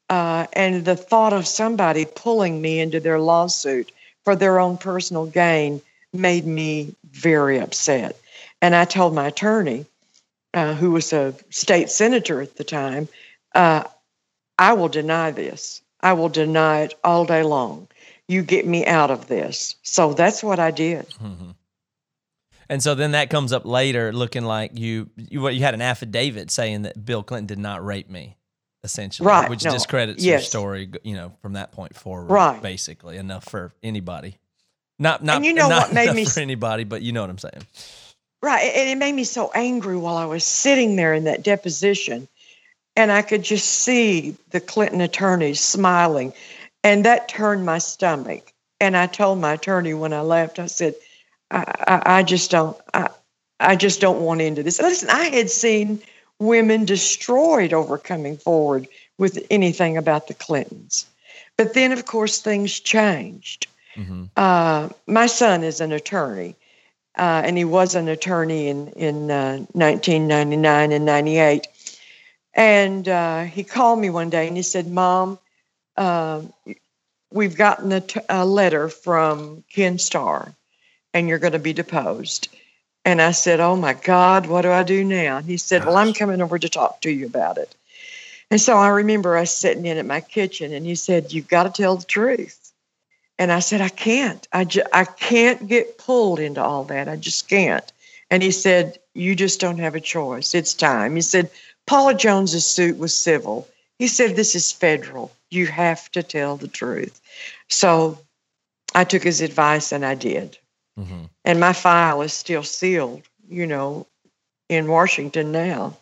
Speaker 7: uh, and the thought of somebody pulling me into their lawsuit for their own personal gain made me very upset. And I told my attorney, uh, who was a state senator at the time, uh, I will deny this. I will deny it all day long. You get me out of this. So that's what I did.
Speaker 5: And so then that comes up later, looking like you you you had an affidavit saying that Bill Clinton did not rape me, essentially,
Speaker 7: Right,
Speaker 5: which
Speaker 7: no,
Speaker 5: discredits your story, you know, from that point forward,
Speaker 7: Right.
Speaker 5: Basically, enough for anybody. Not not
Speaker 7: you know
Speaker 5: not
Speaker 7: what made me
Speaker 5: for anybody, but you know what I'm saying.
Speaker 7: Right. And it made me so angry while I was sitting there in that deposition. And I could just see the Clinton attorneys smiling. And that turned my stomach. And I told my attorney when I left, I said, I, I, I just don't I, I just don't want into this. Listen, I had seen women destroyed over coming forward with anything about the Clintons. But then of course things changed.
Speaker 5: hmm
Speaker 7: Uh, my son is an attorney, uh, and he was an attorney in in uh, 1999 and 98. And uh, he called me one day and he said, "Mom, um, we've gotten a, t- a letter from Ken Starr, and you're going to be deposed." And I said, "Oh my God, what do I do now?" And he said, "Well, I'm coming over to talk to you about it." And so I remember us sitting in at my kitchen, and he said, "You've got to tell the truth." And I said, I can't. I, ju- I can't get pulled into all that. I just can't. And he said, You just don't have a choice. It's time. He said, Paula Jones's suit was civil. He said, This is federal. You have to tell the truth. So I took his advice and I did.
Speaker 5: hmm
Speaker 7: And my file is still sealed, you know, in Washington now.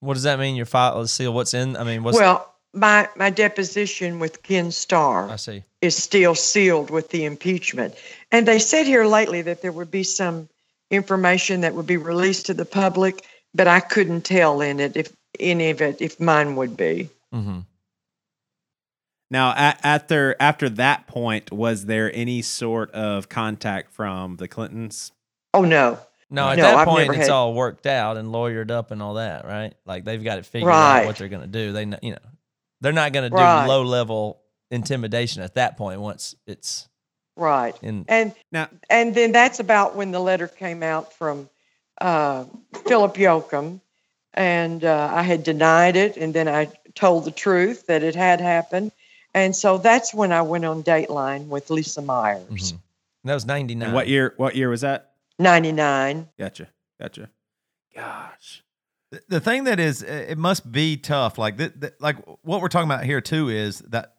Speaker 5: What does that mean? Your file is sealed. What's in? I mean, what's
Speaker 7: well, my, my deposition with Ken Starr.
Speaker 5: I see.
Speaker 7: is still sealed with the impeachment. And they said here lately that there would be some information that would be released to the public, but I couldn't tell in it if any of it if mine would be.
Speaker 5: hmm
Speaker 6: Now, a- after after that point, was there any sort of contact from the Clintons?
Speaker 7: Oh no.
Speaker 5: No, at
Speaker 7: No,
Speaker 5: that
Speaker 7: I've
Speaker 5: point, it's
Speaker 7: had-
Speaker 5: all worked out and lawyered up and all that, right? Like they've got it figured out what they're going to do. They, know, you know, they're not going to do
Speaker 7: Right.
Speaker 5: low level intimidation at that point once it's
Speaker 7: Right.
Speaker 5: in.
Speaker 7: And
Speaker 6: Now,
Speaker 7: and then that's about when the letter came out from uh, Philip Yoakum, and uh, I had denied it, and then I told the truth that it had happened, and so that's when I went on Dateline with Lisa Myers,
Speaker 5: Mhm. That was ninety nine.
Speaker 6: and what year? What year was that?
Speaker 7: ninety nine.
Speaker 6: Gotcha, gotcha. Gosh,
Speaker 3: The- thing that is it must be tough like th- like what we're talking about here too is that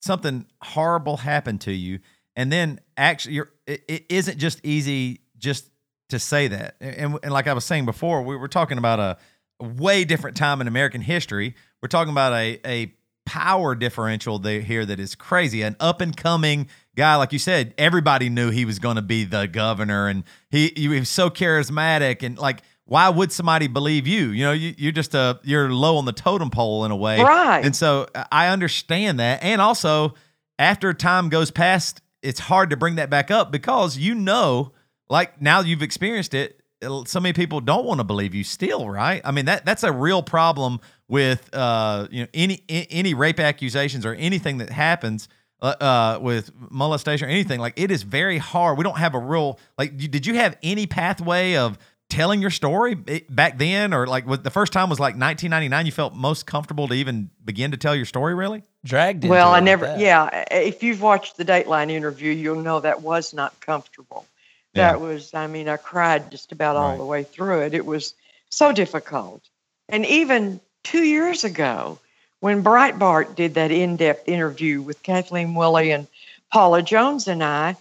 Speaker 3: something horrible happened to you and then actually you're it, it isn't just easy just to say that. And, and like i was saying before we were talking about a, a way different time in american history. We're talking about a, a power differential there here that is crazy an up and coming guy. Like you said everybody knew he was going to be the governor and he, he was so charismatic and like why would somebody believe you? You know, you, you're just a you're low on the totem pole in a way,
Speaker 7: Right.
Speaker 3: And so I understand that, and also after time goes past, it's hard to bring that back up because you know, like now you've experienced it. So many people don't want to believe you still, right? I mean that that's a real problem with uh you know any any rape accusations or anything that happens uh, uh with molestation or anything like it is very hard. We don't have a real like. Did you have any pathway of telling your story back then, or like was the first time was like 1999? You felt most comfortable to even begin to tell your story, really?
Speaker 5: Dragged
Speaker 7: Well, I never,
Speaker 5: that.
Speaker 7: yeah. If you've watched the Dateline interview, you'll know that was not comfortable.
Speaker 3: Yeah.
Speaker 7: That was, I mean, I cried just about all the way through it. It was so difficult. And even two years ago, when Breitbart did that in depth interview with Kathleen Willey and Paula Jones and I,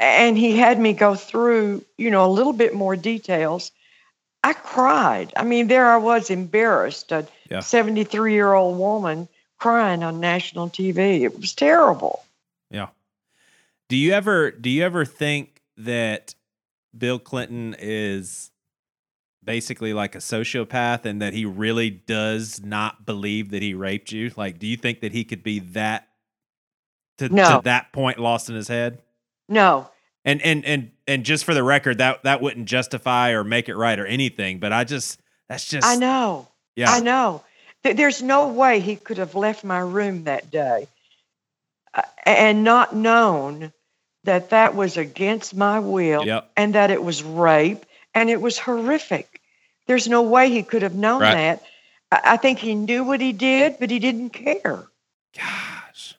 Speaker 7: and he had me go through, you know, a little bit more details. I cried. I mean, there I was embarrassed, a
Speaker 6: Yeah.
Speaker 7: 73 year old woman crying on national TV. It was terrible.
Speaker 6: Yeah. Do you ever do you ever think that Bill Clinton is basically like a sociopath and that he really does not believe that he raped you? Like, do you think that he could be that to,
Speaker 7: No.
Speaker 6: to that point lost in his head?
Speaker 7: No,
Speaker 6: And and and and just for the record, that that wouldn't justify or make it right or anything. But I just that's just
Speaker 7: I know.
Speaker 6: yeah
Speaker 7: I know. There's no way he could have left my room that day uh, and not known that that was against my will
Speaker 6: Yep.
Speaker 7: and that it was rape and it was horrific. There's no way he could have known
Speaker 6: Right.
Speaker 7: that. I I think he knew what he did, but he didn't care.
Speaker 6: Gosh.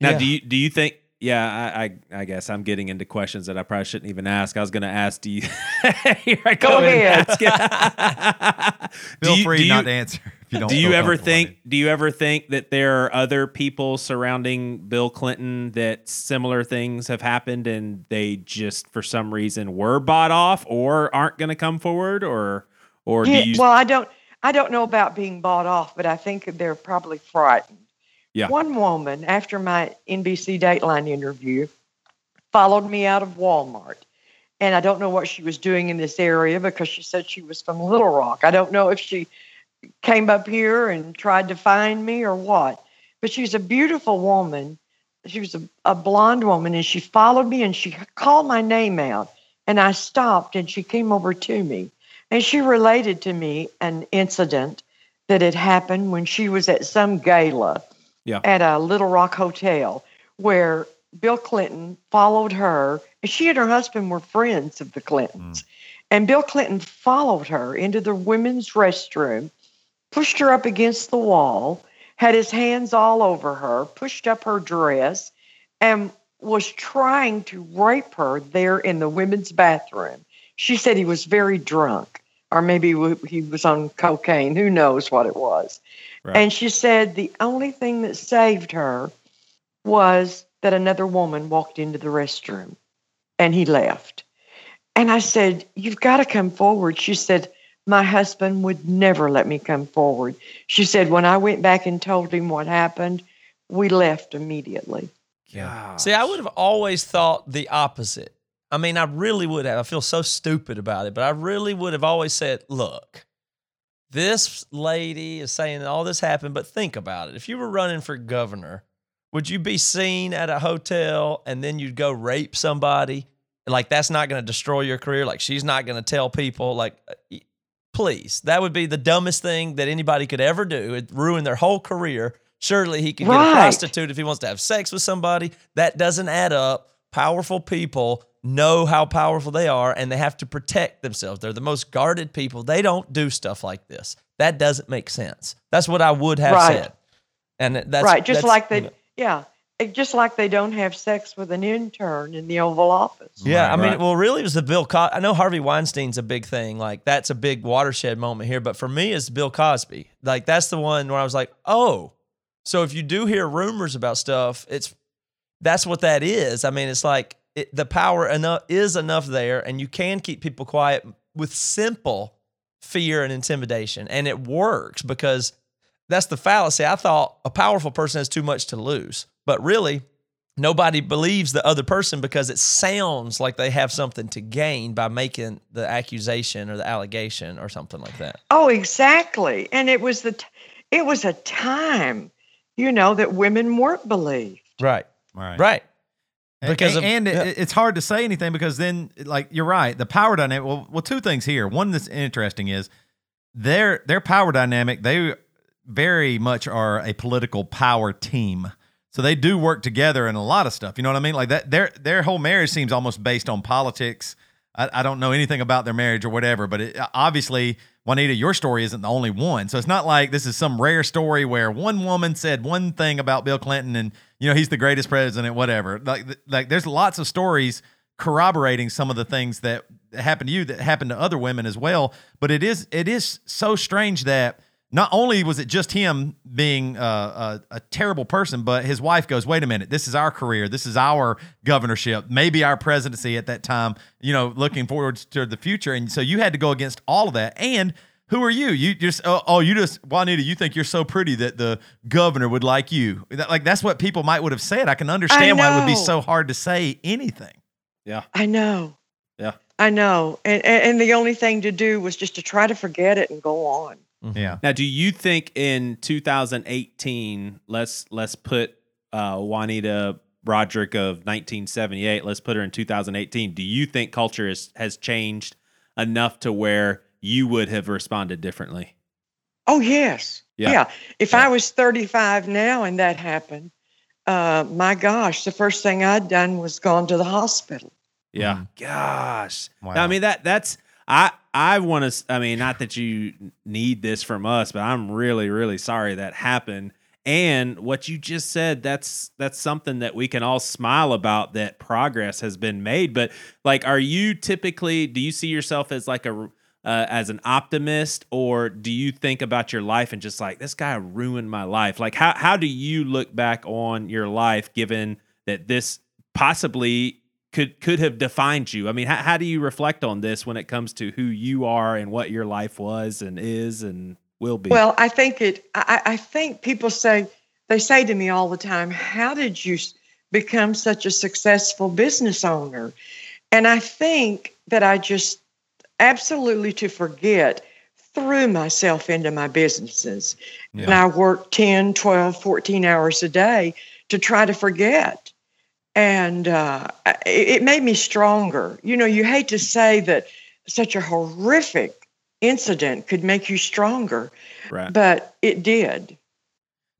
Speaker 6: Now,
Speaker 5: Yeah.
Speaker 6: do you do you think? Yeah, I, I I guess I'm getting into questions that I probably shouldn't even ask. I was going to ask, do you? Here I
Speaker 7: Go
Speaker 6: oh, ahead.
Speaker 3: Feel
Speaker 6: you,
Speaker 3: free
Speaker 6: do you,
Speaker 3: not to answer. If you don't
Speaker 6: do you ever think? Do you ever think that there are other people surrounding Bill Clinton that similar things have happened and they just for some reason were bought off or aren't going to come forward or or
Speaker 7: Yeah,
Speaker 6: do you?
Speaker 7: well, I don't I don't know about being bought off, but I think they're probably frightened.
Speaker 6: Yeah.
Speaker 7: One woman, after my NBC Dateline interview, followed me out of Walmart. And I don't know what she was doing in this area because she said she was from Little Rock. I don't know if she came up here and tried to find me or what. But she's a beautiful woman. She was a, a blonde woman and she followed me and she called my name out. And I stopped and she came over to me. And she related to me an incident that had happened when she was at some gala
Speaker 6: Yeah.
Speaker 7: at a Little Rock hotel where Bill Clinton followed her. And she and her husband were friends of the Clintons. Mm. And Bill Clinton followed her into the women's restroom, pushed her up against the wall, had his hands all over her, pushed up her dress, and was trying to rape her there in the women's bathroom. She said he was very drunk, or maybe he was on cocaine. Who knows what it was?
Speaker 6: Right.
Speaker 7: And she said the only thing that saved her was that another woman walked into the restroom and he left. And I said, You've got to come forward. She said, My husband would never let me come forward. She said, When I went back and told him what happened, we left immediately. Yeah.
Speaker 5: See, I would have always thought the opposite. I mean, I really would have. I feel so stupid about it, but I really would have always said, look, this lady is saying all this happened, but think about it. If you were running for governor, would you be seen at a hotel and then you'd go rape somebody? Like, that's not going to destroy your career. Like, she's not going to tell people, like, uh, please, that would be the dumbest thing that anybody could ever do. It'd ruin their whole career. Surely he could get a prostitute if he wants to have sex with somebody. That doesn't add up. Powerful people know how powerful they are and they have to protect themselves. They're the most guarded people. They don't do stuff like this. That doesn't make sense. That's what I would have
Speaker 7: Right.
Speaker 5: said. And that's
Speaker 7: right. Just
Speaker 5: that's,
Speaker 7: like
Speaker 5: you
Speaker 7: they,
Speaker 5: know,
Speaker 7: yeah. Eh, just like they don't have sex with an intern in the Oval Office.
Speaker 5: Yeah, I mean,
Speaker 6: Right.
Speaker 5: well, really, it was the Bill. Co- I know Harvey Weinstein's a big thing. Like that's a big watershed moment here. But for me, it's Bill Cosby. Like that's the one where I was like, oh, so if you do hear rumors about stuff, it's that's what that is. I mean, it's like it, the power enough is enough there, and you can keep people quiet with simple fear and intimidation, and it works because that's the fallacy. I thought a powerful person has too much to lose, but really, nobody believes the other person because it sounds like they have something to gain by making the accusation or the allegation or something like that.
Speaker 7: Oh, exactly. And it was the t- it was a time, you know, that women weren't believed.
Speaker 5: Right.
Speaker 3: Right.
Speaker 5: Right.
Speaker 3: Because
Speaker 5: Because of-
Speaker 3: and,
Speaker 5: yeah.
Speaker 3: it, it's hard to say anything because then like you're right the power dynamic well, well two things here. One that's interesting is their their power dynamic they very much are a political power team. So they do work together in a lot of stuff you know what I mean? Like that their their whole marriage seems almost based on politics. I, I don't know anything about their marriage or whatever but it, obviously Juanita your story isn't the only one. So it's not like this is some rare story where one woman said one thing about Bill Clinton and you know he's the greatest president whatever. Like like there's lots of stories corroborating some of the things that happened to you that happened to other women as well. But it is it is so strange that not only was it just him being uh, a, a terrible person, but his wife goes, "Wait a minute, this is our career, this is our governorship, maybe our presidency at that time. You know, looking forward to the future." And so you had to go against all of that. And who are you? You just oh, oh you just Juanita, you think you're so pretty that the governor would like you? That, like that's what people might would have said. I can understand why it would be so hard to say anything.
Speaker 7: Yeah, I know.
Speaker 6: Yeah.
Speaker 7: I know. And, and and the only thing to do was just to try to forget it and go on.
Speaker 3: Yeah.
Speaker 6: Now, do you think in 2018, let's let's put uh, Juanita Broaddrick of 1978, let's put her in 2018. Do you think culture is, has changed enough to where you would have responded differently?
Speaker 7: Oh yes.
Speaker 6: Yeah.
Speaker 7: If
Speaker 6: Yeah.
Speaker 7: I was 35 now and that happened, uh, my gosh, the first thing I'd done was gone to the hospital.
Speaker 6: Yeah. Gosh.
Speaker 3: Wow.
Speaker 6: I mean that that's I I want to I mean not that you need this from us, but I'm really really sorry that happened. And what you just said that's that's something that we can all smile about that progress has been made, but like are you typically do you see yourself as like a uh, as an optimist? Or do you think about your life and just like this guy ruined my life? Like how how do you look back on your life given that this possibly could could have defined you i mean how, how do you reflect on this when it comes to who you are and what your life was and is and will be
Speaker 7: Well, I think it. I, I think people say they say to me all the time, "How did you become such a successful business owner?" And I think that I just absolutely to forget threw myself into my businesses, and I worked 10, 12, 14 hours a day to try to forget. And uh, it, it made me stronger. You know, you hate to say that such a horrific incident could make you stronger,
Speaker 6: right
Speaker 7: but it did.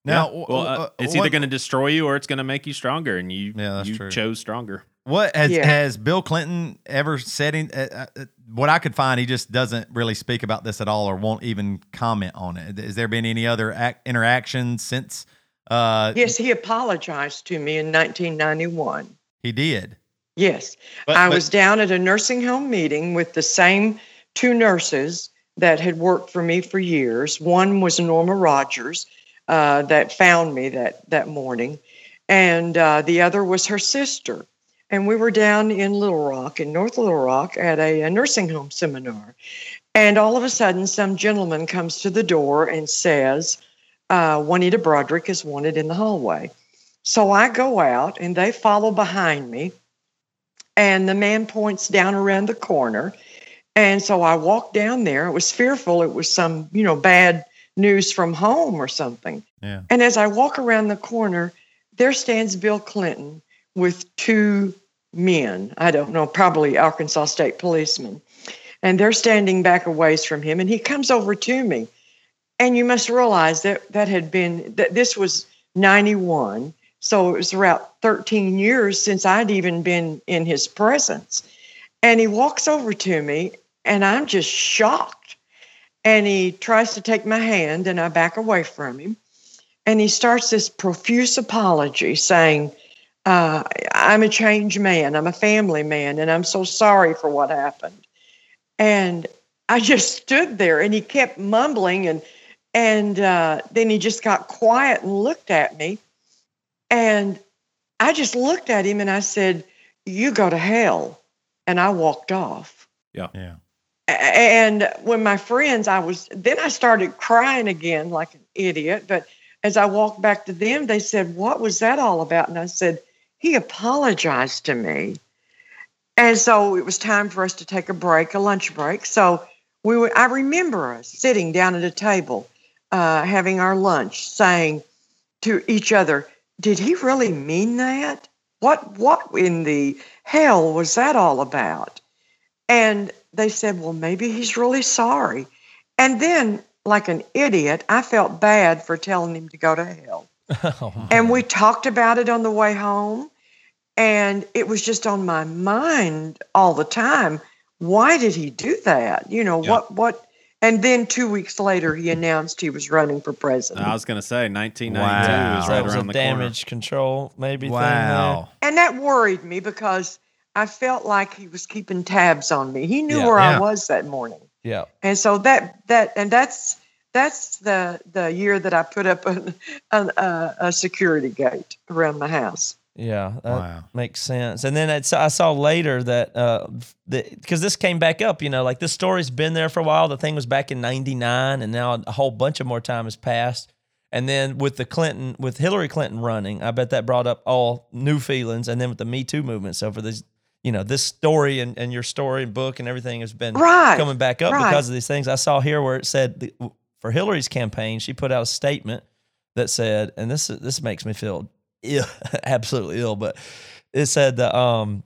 Speaker 3: Now,
Speaker 6: Yeah. well uh,
Speaker 3: uh,
Speaker 6: it's either going to destroy you or it's going to make you stronger and you
Speaker 3: Yeah,
Speaker 6: you
Speaker 3: true.
Speaker 6: chose stronger
Speaker 3: What has
Speaker 7: Yeah.
Speaker 3: has Bill Clinton ever said? In, uh, uh, what I could find, he just doesn't really speak about this at all, or won't even comment on it. Has there been any other ac- interactions since? Uh,
Speaker 7: Yes, he apologized to me in 1991.
Speaker 3: he did.
Speaker 7: Yes.
Speaker 3: But-
Speaker 7: I
Speaker 3: but-
Speaker 7: was down at a nursing home meeting with the same two nurses that had worked for me for years. One was Norma Rogers uh, that found me that, that morning, and uh, the other was her sister. And we were down in Little Rock, in North Little Rock, at a, a nursing home seminar. And all of a sudden, some gentleman comes to the door and says, uh, Juanita Broaddrick is wanted in the hallway. So I go out and they follow behind me. And the man points down around the corner. And so I walk down there. It was fearful. It was some, you know, bad news from home or something.
Speaker 3: Yeah.
Speaker 7: And as I walk around the corner, there stands Bill Clinton with two men. I don't know, probably Arkansas State policemen. And they're standing back a ways from him. And he comes over to me. And you must realize that that had been, that this was 91. So it was around 13 years since I'd even been in his presence. And he walks over to me, and I'm just shocked. And he tries to take my hand, and I back away from him. And he starts this profuse apology saying, uh, I'm a changed man, I'm a family man, and I'm so sorry for what happened. And I just stood there, and he kept mumbling, and and uh, then he just got quiet and looked at me. And I just looked at him and I said, You go to hell. And I walked off.
Speaker 3: Yeah.
Speaker 7: Yeah. And when my friends, I was, then I started crying again like an idiot. But as I walked back to them, they said, What was that all about? And I said, he apologized to me. And so it was time for us to take a break, a lunch break. So we were, I remember us sitting down at a table, uh, having our lunch, saying to each other, "Did he really mean that? What what in the hell was that all about?" And they said, "Well, maybe he's really sorry." And then, like an idiot, I felt bad for telling him to go to hell.
Speaker 5: Oh,
Speaker 7: And we talked about it on the way home. And it was just on my mind all the time. Why did he do that? You know,
Speaker 6: Yeah.
Speaker 7: what, what? And then two weeks later, he announced he was running for president.
Speaker 6: I was going to say 1992
Speaker 3: Wow.
Speaker 6: is
Speaker 5: that
Speaker 6: right
Speaker 5: was
Speaker 6: around
Speaker 5: a
Speaker 6: the
Speaker 5: damage control maybe
Speaker 3: Wow.
Speaker 7: and that worried me because I felt like he was keeping tabs on me. He knew
Speaker 5: Yeah.
Speaker 7: where
Speaker 3: Yeah.
Speaker 7: I was that morning.
Speaker 5: Yeah.
Speaker 7: And so that, that, and that's, that's the, the year that I put up an, an, uh, a security gate around my house.
Speaker 5: Yeah, that
Speaker 3: Wow.
Speaker 5: makes sense. And then it's, I saw later that uh, because this came back up, you know, like this story's been there for a while. The thing was back in '99, and now a whole bunch of more time has passed. And then with the Clinton, with Hillary Clinton running, I bet that brought up all new feelings. And then with the Me Too movement, so for this, you know, this story and, and your story and book and everything has been
Speaker 7: Right,
Speaker 5: coming back up
Speaker 7: right.
Speaker 5: because of these things. I saw here where it said the, for Hillary's campaign, she put out a statement that said, and this this makes me feel ill, absolutely ill, but it said that um,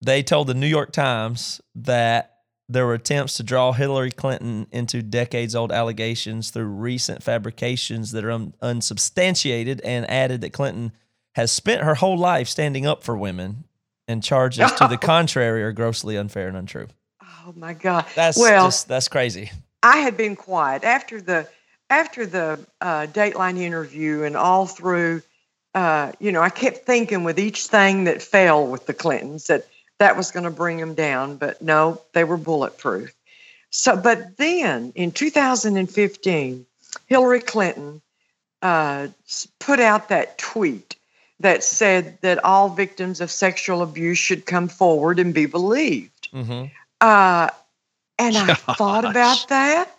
Speaker 5: they told the New York Times that there were attempts to draw Hillary Clinton into decades old allegations through recent fabrications that are un- unsubstantiated, and added that Clinton has spent her whole life standing up for women, and charges to the contrary are grossly unfair and untrue.
Speaker 7: Oh my God.
Speaker 5: That's
Speaker 7: well,
Speaker 5: just that's crazy.
Speaker 7: I had been quiet after the after the uh, Dateline interview and all through. Uh, you know, I kept thinking with each thing that fell with the Clintons that that was going to bring them down, but no, they were bulletproof. So, but then in 2015, Hillary Clinton uh, put out that tweet that said that all victims of sexual abuse should come forward and be believed.
Speaker 5: Mm-hmm.
Speaker 7: Uh, and I thought about that,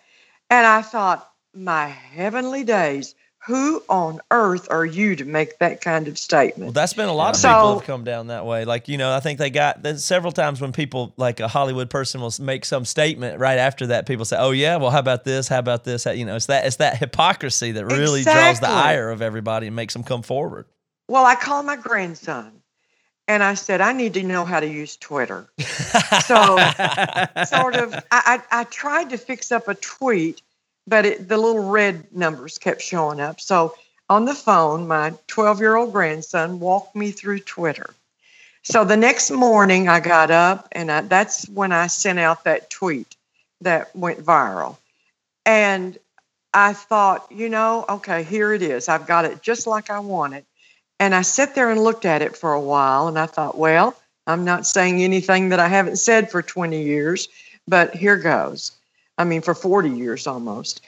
Speaker 7: and I thought, my heavenly days, who on earth are you to make that kind of statement?
Speaker 5: Well, that's been a lot of
Speaker 7: So-
Speaker 5: people have come down that way. Like you know, I think they got several times when people like a Hollywood person will make some statement right after that. People say, "Oh yeah, well how about this? How about this?" How- You know, it's that it's that hypocrisy that really draws the ire of everybody and makes them come forward.
Speaker 7: Well, I called my grandson, and I said, I need to know how to use Twitter. So, sort of, I, I, I tried to fix up a tweet, but it, the little red numbers kept showing up. So, on the phone, my 12 year old grandson walked me through Twitter. So, the next morning, I got up, and I, that's when I sent out that tweet that went viral. And I thought, you know, okay, here it is. I've got it just like I want it. And I sat there and looked at it for a while, and I thought, well, I'm not saying anything that I haven't said for 20 years, but here goes. I mean, for 40 years almost.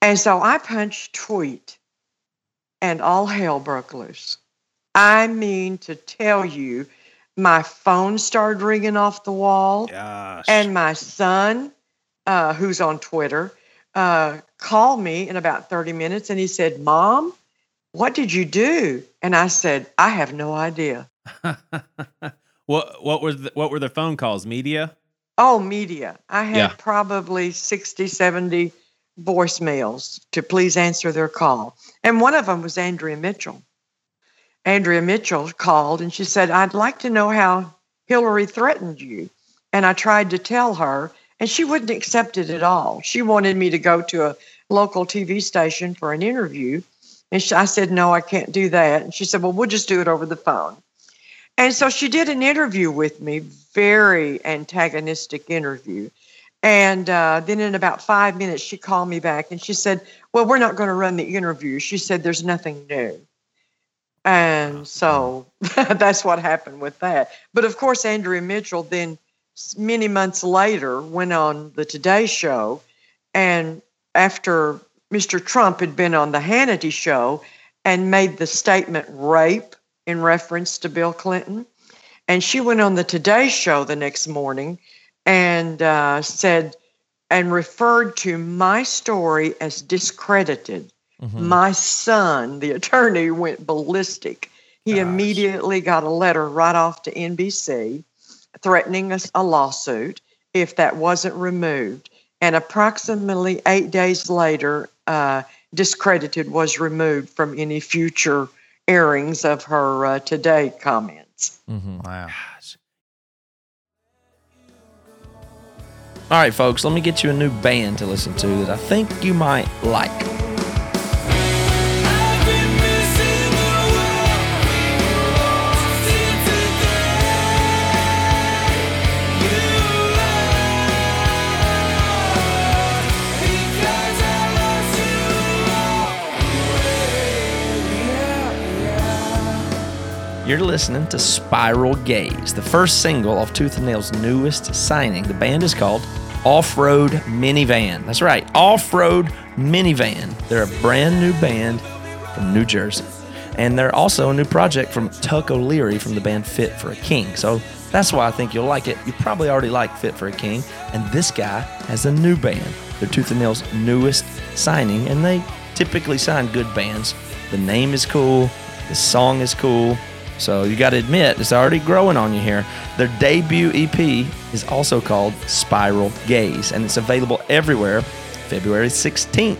Speaker 7: And so I punched tweet, and all hell broke loose. I mean, to tell you, my phone started ringing off the wall.
Speaker 6: Gosh.
Speaker 7: And my son, uh, who's on Twitter, uh, called me in about 30 minutes and he said, Mom, what did you do? And I said, I have no idea.
Speaker 6: what what was the, what were the phone calls? Media?
Speaker 7: Oh, media. I had
Speaker 6: Yeah.
Speaker 7: probably 60, 70 voicemails to please answer their call. And one of them was Andrea Mitchell. Andrea Mitchell called and she said, I'd like to know how Hillary threatened you. And I tried to tell her, and she wouldn't accept it at all. She wanted me to go to a local TV station for an interview. And she, I said, No, I can't do that. And she said, Well, we'll just do it over the phone. And so she did an interview with me, very antagonistic interview. And uh, then in about five minutes, she called me back and she said, Well, we're not going to run the interview. She said, There's nothing new. And so that's what happened with that. But of course, Andrea Mitchell then many months later went on the Today Show. And after Mr. Trump had been on the Hannity Show and made the statement rape in reference to Bill Clinton, and she went on the Today Show the next morning and uh, said, and referred to my story as discredited.
Speaker 5: Mm-hmm.
Speaker 7: My son, the attorney, went ballistic. He immediately got a letter right off to NBC threatening us a lawsuit if that wasn't removed. And approximately eight days later, uh, discredited was removed from any future airings of her uh, Today comments.
Speaker 3: Wow.
Speaker 2: All right, folks, let me get you a new band to listen to that I think you might like. You're listening to Spiral Gaze, the first single of Tooth and Nail's newest signing. The band is called Off Road Minivan. That's right, Off Road Minivan. They're a brand new band from New Jersey. And they're also a new project from Tuck O'Leary from the band Fit for a King. So that's why I think you'll like it. You probably already like Fit for a King. And this guy has a new band. They're Tooth and Nail's newest signing, and they typically sign good bands. The name is cool, the song is cool. So you got to admit, it's already growing on you here. Their debut EP is also called Spiral Gaze, and it's available everywhere February 16th,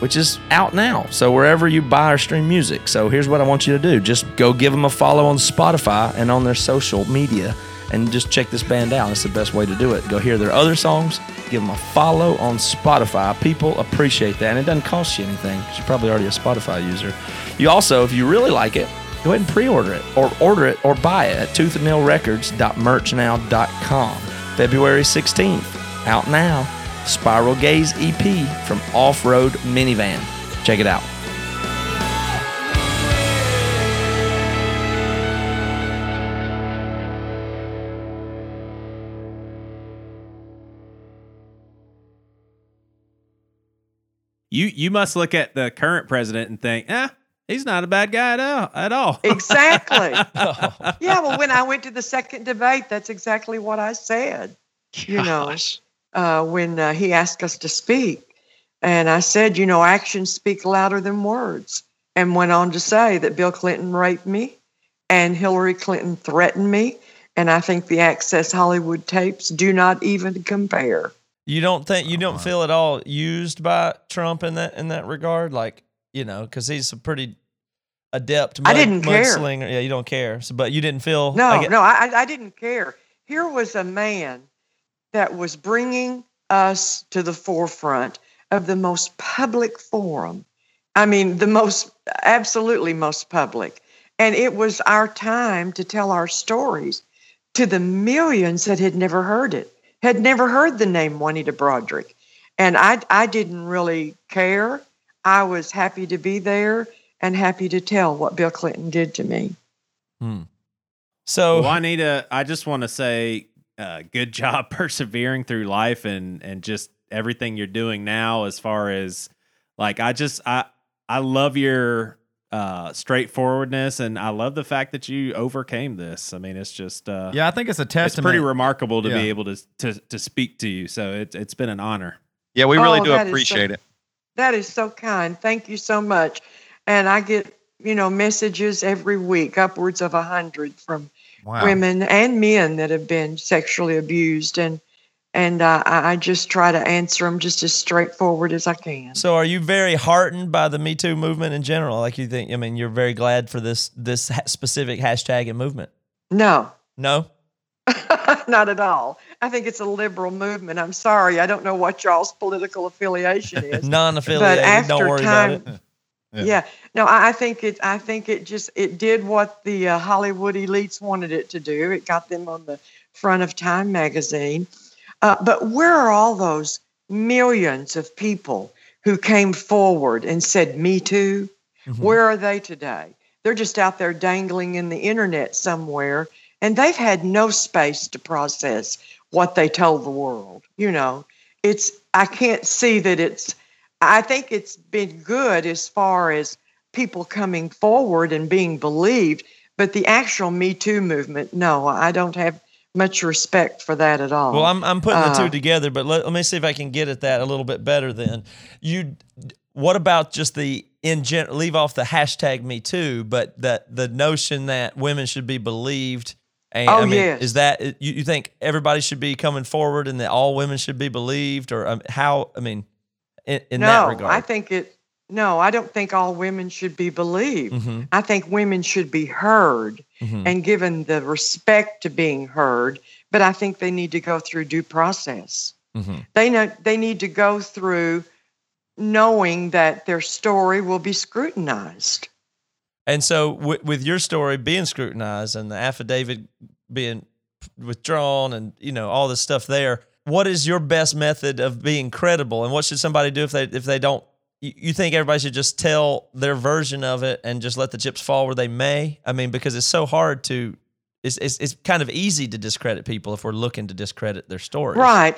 Speaker 2: which is out now. So wherever you buy or stream music. So here's what I want you to do just go give them a follow on Spotify and on their social media, and just check this band out. It's the best way to do it. Go hear their other songs, give them a follow on Spotify. People appreciate that, and it doesn't cost you anything you're probably already a Spotify user. You also, if you really like it, go ahead and pre-order it or order it or buy it at toothandnailrecords.merchnow.com. February 16th, out now. Spiral Gaze EP from Off Road Minivan. Check it out.
Speaker 6: You you must look at the current president and think, eh, he's not a bad guy at all. At all.
Speaker 7: Exactly. yeah, well, when I went to the second debate, that's exactly what I said. You know, uh, when uh, he asked us to speak. And I said, you know, actions speak louder than words. And went on to say that Bill Clinton raped me and Hillary Clinton threatened me. And I think the Access Hollywood tapes do not even compare.
Speaker 5: You don't think you don't feel at all used by Trump in that in that regard, like you know, because he's a pretty adept.
Speaker 7: I didn't care.
Speaker 5: Yeah, you don't care. So, but you didn't feel
Speaker 7: No,
Speaker 5: I get-
Speaker 7: no, I, I didn't care. Here was a man that was bringing us to the forefront of the most public forum. I mean, the most, absolutely most public. And it was our time to tell our stories to the millions that had never heard it, had never heard the name Juanita Broaddrick. And I, I didn't really care. I was happy to be there and happy to tell what Bill Clinton did to me.
Speaker 5: So
Speaker 6: Juanita, I just want to say, uh, good job persevering through life and and just everything you're doing now. As far as like, I just I I love your uh, straightforwardness, and I love the fact that you overcame this. I mean, it's just uh,
Speaker 3: Yeah, I think it's a
Speaker 6: test
Speaker 3: it's
Speaker 6: pretty remarkable to
Speaker 3: Yeah.
Speaker 6: be able to to to speak to you. So it's it's been an honor.
Speaker 8: Yeah, we really
Speaker 7: Oh,
Speaker 8: do
Speaker 7: that is so-
Speaker 8: appreciate it.
Speaker 7: That is so kind. Thank you so much. And I get, you know, messages every week, upwards of a hundred from
Speaker 3: wow.
Speaker 7: women and men that have been sexually abused, and and uh, I I just try to answer them just as straightforward as I can.
Speaker 5: So are you very heartened by the Me Too movement in general? Like you think? I mean, you're very glad for this this specific hashtag and movement.
Speaker 7: No,
Speaker 5: No,
Speaker 7: not at all. I think it's a liberal movement. I'm sorry, I don't know what y'all's political affiliation is.
Speaker 5: non-affiliated.
Speaker 7: after
Speaker 5: Don't worry
Speaker 7: time-
Speaker 5: about it.
Speaker 3: Yeah.
Speaker 7: Yeah. No, I I think it. I think it just it did what the uh, Hollywood elites wanted it to do. It got them on the front of Time magazine. Uh, but where are all those millions of people who came forward and said "Me Too"? Where are they today? They're just out there dangling in the internet somewhere, and they've had no space to process what they told the world. You know, it's I can't see that it's I think it's been good as far as people coming forward and being believed, but the actual Me Too movement, no, I don't have much respect for that at all.
Speaker 5: Well, I'm I'm putting the
Speaker 7: Uh,
Speaker 5: two together, but let, let me see if I can get at that a little bit better. Then you, what about just the in gen- leave off the hashtag Me Too, but that the notion that women should be believed. And,
Speaker 7: Oh,
Speaker 5: I mean,
Speaker 7: yes.
Speaker 5: is that you, you think everybody should be coming forward and that all women should be believed, or um, how? I mean, in, in
Speaker 7: no,
Speaker 5: that regard,
Speaker 7: I think it. No, I don't think all women should be believed.
Speaker 5: Mhm.
Speaker 7: I think women should be heard
Speaker 5: Mhm.
Speaker 7: and given the respect to being heard. But I think they need to go through due process.
Speaker 5: Mhm.
Speaker 7: They know they need to go through knowing that their story will be scrutinized.
Speaker 5: And so, with your story being scrutinized and the affidavit being withdrawn, and you know all this stuff there, what is your best method of being credible? And what should somebody do if they if they don't? You think everybody should just tell their version of it and just let the chips fall where they may? I mean, because it's so hard to. It's, it's, it's kind of easy to discredit people if we're looking to discredit their story.
Speaker 7: Right.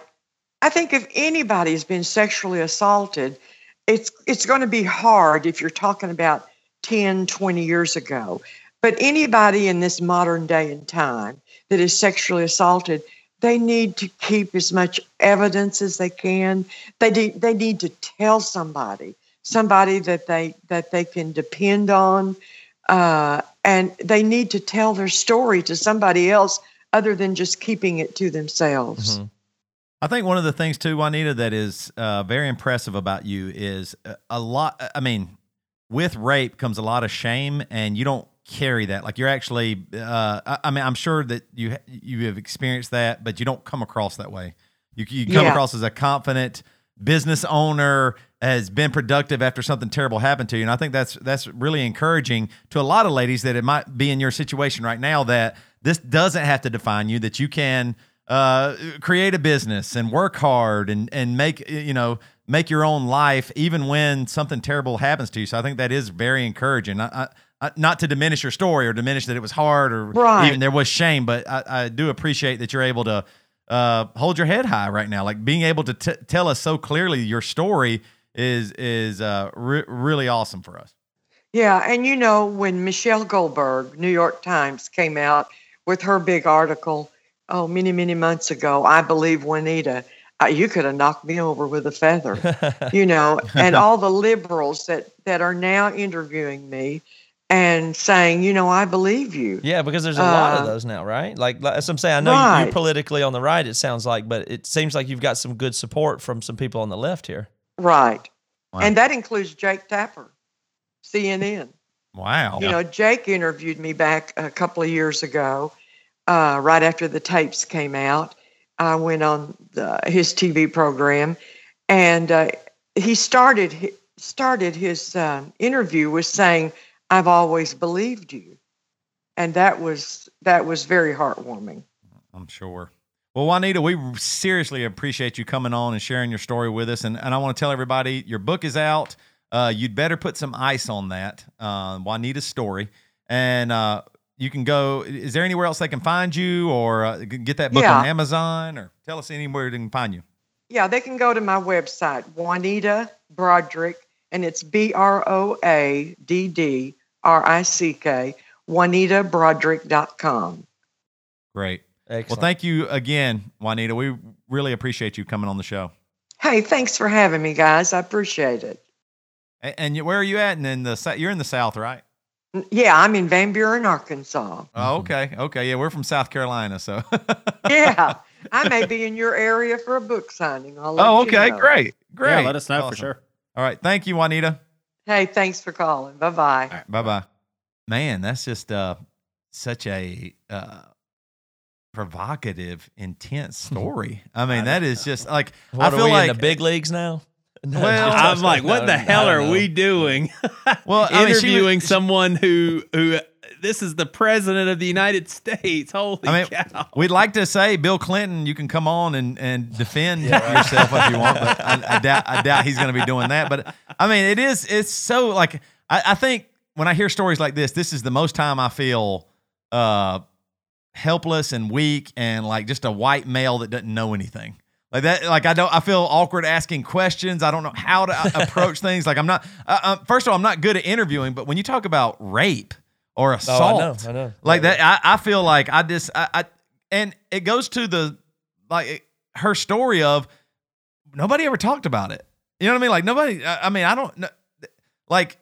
Speaker 7: I think if anybody has been sexually assaulted, it's it's going to be hard if you're talking about 10, 20 years ago. But anybody in this modern day and time that is sexually assaulted, they need to keep as much evidence as they can. They need, they need to tell somebody, somebody that they that they can depend on, uh, and they need to tell their story to somebody else other than just keeping it to themselves.
Speaker 5: Mhm.
Speaker 3: I think one of the things too, Juanita, that is uh, very impressive about you is a, a lot. I mean, with rape comes a lot of shame, and you don't carry that. Like you're actually. Uh, I, I mean, I'm sure that you you have experienced that, but you don't come across that way. You you come
Speaker 7: Yeah.
Speaker 3: across as a confident business owner has been productive after something terrible happened to you and i think that's that's really encouraging to a lot of ladies that it might be in your situation right now that this doesn't have to define you that you can uh, create a business and work hard and and make you know make your own life even when something terrible happens to you so i think that is very encouraging I, I, not to diminish your story or diminish that it was hard or
Speaker 7: Right.
Speaker 3: even there was shame but i, I do appreciate that you're able to uh, hold your head high right now. Like being able to t- tell us so clearly your story is is uh, re- really awesome for us.
Speaker 7: Yeah, and you know when Michelle Goldberg, New York Times, came out with her big article, oh, many many months ago, I believe Juanita, you could have knocked me over with a feather, you know, and all the liberals that that are now interviewing me and saying, you know, I believe you.
Speaker 5: Yeah, because there's a lot of
Speaker 7: Uh,
Speaker 5: those now, right? Like, like as I'm saying, I know you,
Speaker 7: Right.
Speaker 5: you're politically on the right. It sounds like, but it seems like you've got some good support from some people on the left here.
Speaker 7: Right,
Speaker 3: Wow.
Speaker 7: and that includes Jake Tapper, CNN.
Speaker 3: Wow.
Speaker 7: You know, Jake interviewed me back a couple of years ago, uh, right after the tapes came out. I went on the, his TV program, and uh, he started started his um interview with saying, "I've always believed you," and that was that was very heartwarming.
Speaker 3: I'm sure. Well, Juanita, we seriously appreciate you coming on and sharing your story with us. And, and I want to tell everybody your book is out. Uh, you'd better put some ice on that, uh, Juanita's story. And uh, you can go. Is there anywhere else they can find you or uh, get that book
Speaker 7: Yeah.
Speaker 3: on Amazon or tell us anywhere they can find you?
Speaker 7: Yeah, they can go to my website, Juanita Broaddrick, and it's B R O A D D R I C K, JuanitaBroaddrick.com.
Speaker 3: Great.
Speaker 5: Excellent.
Speaker 3: Well, thank you again, Juanita. We really appreciate you coming on the show.
Speaker 7: Hey, thanks for having me, guys. I appreciate it.
Speaker 3: And, and where are you at? And in the Sou- you're in the South, right?
Speaker 7: Yeah, I'm in Van Buren, Arkansas.
Speaker 3: Oh, okay, okay, yeah, we're from South Carolina, so.
Speaker 7: Yeah, I may be in your area for a book signing. I'll let
Speaker 3: oh,
Speaker 7: you
Speaker 3: okay,
Speaker 7: know.
Speaker 3: great, great.
Speaker 6: Yeah, let us know for sure.
Speaker 3: All right, thank you, Juanita.
Speaker 7: Hey, thanks for calling. Bye bye.
Speaker 3: Bye bye. Man, that's just uh, such a uh, provocative, intense story. I mean, that is just like
Speaker 5: what
Speaker 3: I
Speaker 5: are
Speaker 3: feel
Speaker 5: we
Speaker 3: like
Speaker 5: in the big leagues now? No,
Speaker 3: Well,
Speaker 6: I'm like, what the hell are we doing?
Speaker 3: Well, I mean,
Speaker 6: interviewing
Speaker 3: was-
Speaker 6: someone who who this is the president of the United States. Holy
Speaker 3: I mean,
Speaker 6: cow!
Speaker 3: we'd like to say Bill Clinton. You can come on and, and defend yourself if you want, but I, I doubt I doubt he's going to be doing that. But I mean, it is it's so like I, I think when I hear stories like this, this is the most time I feel uh, helpless and weak and like just a white male that doesn't know anything. Like that, like I don't. I feel awkward asking questions. I don't know how to uh, approach things. Like I'm not. Uh, uh, first of all, I'm not good at interviewing. But when you talk about rape or
Speaker 5: Oh,
Speaker 3: assault,
Speaker 5: I know, I know.
Speaker 3: like that I, I feel like i just I, I and it goes to the like it- her story of nobody ever talked about it you know what i mean like nobody i, I mean i don't know like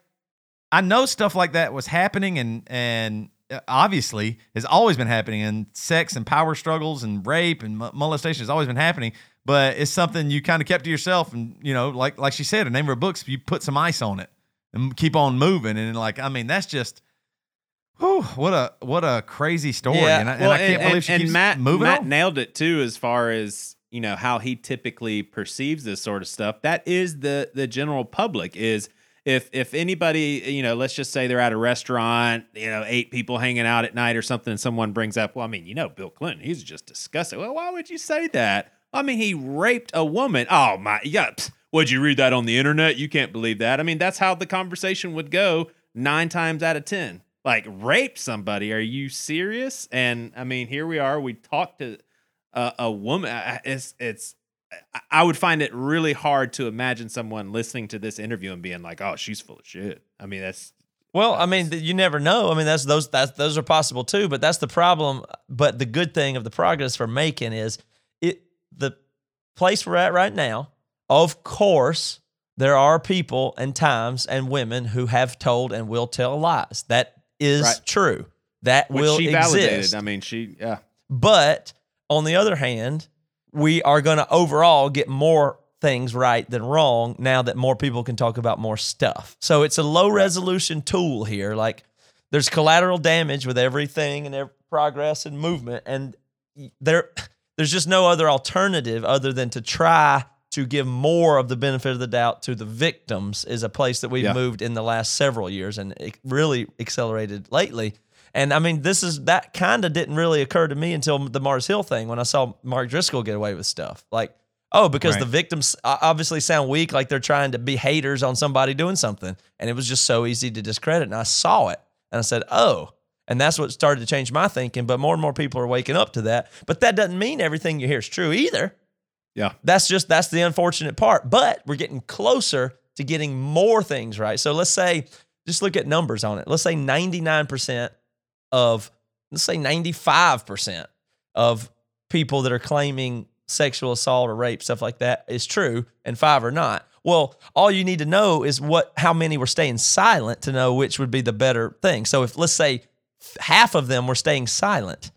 Speaker 3: I know stuff like that was happening, and and uh, obviously has always been happening, and sex and power struggles and rape and molestation has always been happening. But it's something you kind of kept to yourself, and you know, like like she said, the name of her books, you put some ice on it and keep on moving, and like I mean, that's just. Whew, what a what a crazy story,
Speaker 5: Yeah,
Speaker 3: and I, and I can't believe she keeps
Speaker 6: Matt,
Speaker 3: moving
Speaker 6: Matt
Speaker 3: on.
Speaker 6: nailed it too, as far as you know how he typically perceives this sort of stuff. That is the the general public is if if anybody you know, let's just say they're at a restaurant, you know, eight people hanging out at night or something, and someone brings up, well, I mean, you know, Bill Clinton, he's just disgusting. Well, why would you say that? I mean, he raped a woman. Oh my, yeah. pfft, Would you read that on the internet? You can't believe that. I mean, that's how the conversation would go nine times out of ten. Like rape somebody? Are you serious? And I mean, here we are. We talked to a, a woman. It's it's. I- would find it really hard to imagine someone listening to this interview and being like, "Oh, she's full of shit." I mean, that's
Speaker 5: Well, I mean, you never know. I mean, that's those that's those are possible too. But that's the problem. But the good thing of the progress we're making is the place we're at right now. Of course, there are people and times and women who have told and will tell lies. That is
Speaker 6: Right.
Speaker 5: true. That
Speaker 6: which
Speaker 5: will
Speaker 6: she validated.
Speaker 5: exist.
Speaker 6: I mean, she yeah.
Speaker 5: But on the other hand, we are going to overall get more things right than wrong now that more people can talk about more stuff. So it's a low resolution tool here. Like there's collateral damage with everything and every progress and movement, and there there's just no other alternative other than to try to give more of the benefit of the doubt to the victims is a place that we've
Speaker 6: Yeah.
Speaker 5: moved in the last several years and it really accelerated lately. And I mean, this is that kind of didn't really occur to me until the Mars Hill thing when I saw Mark Driscoll get away with stuff. Like, oh, because
Speaker 3: Right.
Speaker 5: the victims obviously sound weak, like they're trying to be haters on somebody doing something. And it was just so easy to discredit. And I saw it and I said, oh. And that's what started to change my thinking. But more and more people are waking up to that. But that doesn't mean everything you hear is true either.
Speaker 6: Yeah.
Speaker 5: That's just that's the unfortunate part. But we're getting closer to getting more things right. So let's say, just look at numbers on it. Let's say 99% of, let's say 95% of people that are claiming sexual assault or rape, stuff like that, is true, and five are not. Well, all you need to know is what how many were staying silent to know which would be the better thing. So if let's say half of them were staying silent,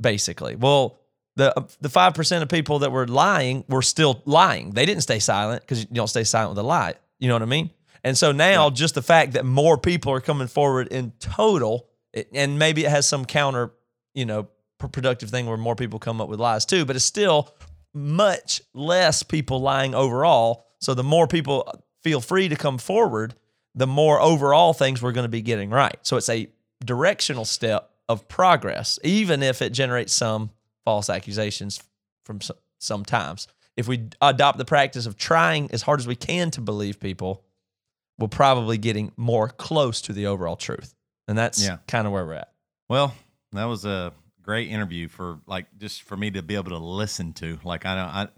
Speaker 5: basically. Well, the uh, the five percent of people that were lying were still lying. They didn't stay silent because you don't stay silent with a lie. You know what I mean? And so now, just the fact that more people are coming forward in total, it, and maybe it has some counter, you know, productive thing where more people come up with lies too, but it's still much less people lying overall. So the more people feel free to come forward, the more overall things we're going to be getting right. So it's a directional step of progress, even if it generates some false accusations from some, sometimes. If we adopt the practice of trying as hard as we can to believe people, we're probably getting more close to the overall truth. And that's
Speaker 3: Yeah.
Speaker 5: kind of where we're at.
Speaker 3: Well, that was a great interview for like just for me to be able to listen to. Like I know I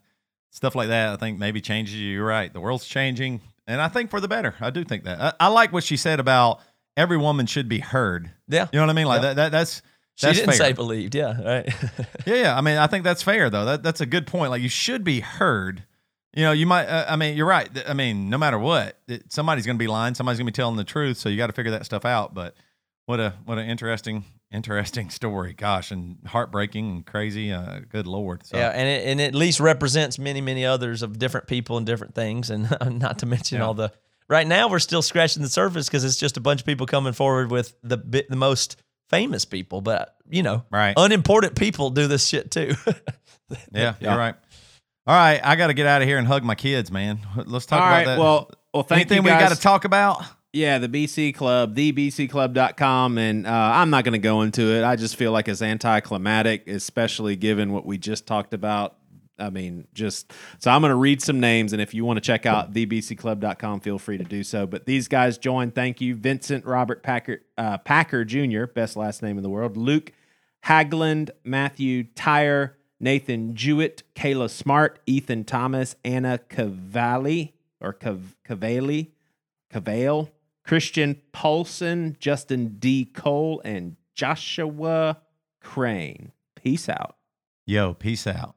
Speaker 3: stuff like that. I think maybe changes you. You're right. The world's changing, and I think for the better. I do think that. I, I like what she said about every woman should be heard.
Speaker 5: Yeah.
Speaker 3: You know what I mean? Like
Speaker 5: Yep.
Speaker 3: that, that. That's
Speaker 5: She
Speaker 3: that's
Speaker 5: didn't
Speaker 3: fair.
Speaker 5: say believed. Yeah. Right.
Speaker 3: Yeah, yeah. I mean, I think that's fair though. That that's a good point. Like you should be heard. You know, you might. Uh, I mean, you're right. I mean, no matter what, it, somebody's going to be lying. Somebody's going to be telling the truth. So you got to figure that stuff out. But what a what an interesting interesting story. Gosh, and heartbreaking and crazy. Uh, good lord. So,
Speaker 5: Yeah, and it, and it at least represents many, many others of different people and different things, and not to mention
Speaker 3: Yeah.
Speaker 5: all the. Right now, we're still scratching the surface because it's just a bunch of people coming forward with the the most famous people, but you know,
Speaker 3: Right.
Speaker 5: unimportant people do this shit too.
Speaker 3: Yeah, you're right. All right, I got to get out of here and hug my kids, man. Let's talk
Speaker 6: All
Speaker 3: about
Speaker 6: right.
Speaker 3: that.
Speaker 6: Well, well, thank
Speaker 3: anything
Speaker 6: you
Speaker 3: we got to talk about?
Speaker 6: Yeah, the BC Club, thebcclub.com. And uh, I'm not going to go into it. I just feel like it's anticlimactic, especially given what we just talked about. I mean, just so I'm going to read some names. And if you want to check out thebcclub.com, feel free to do so. But these guys joined. Thank you. Vincent Robert Packer, uh, Packer Jr., best last name in the world. Luke Hagland, Matthew Tyre, Nathan Jewett, Kayla Smart, Ethan Thomas, Anna Cavalli or Cav- Cavalli. Cavale, Christian Paulson, Justin D. Cole, and Joshua Crane. Peace out.
Speaker 3: Yo, peace out.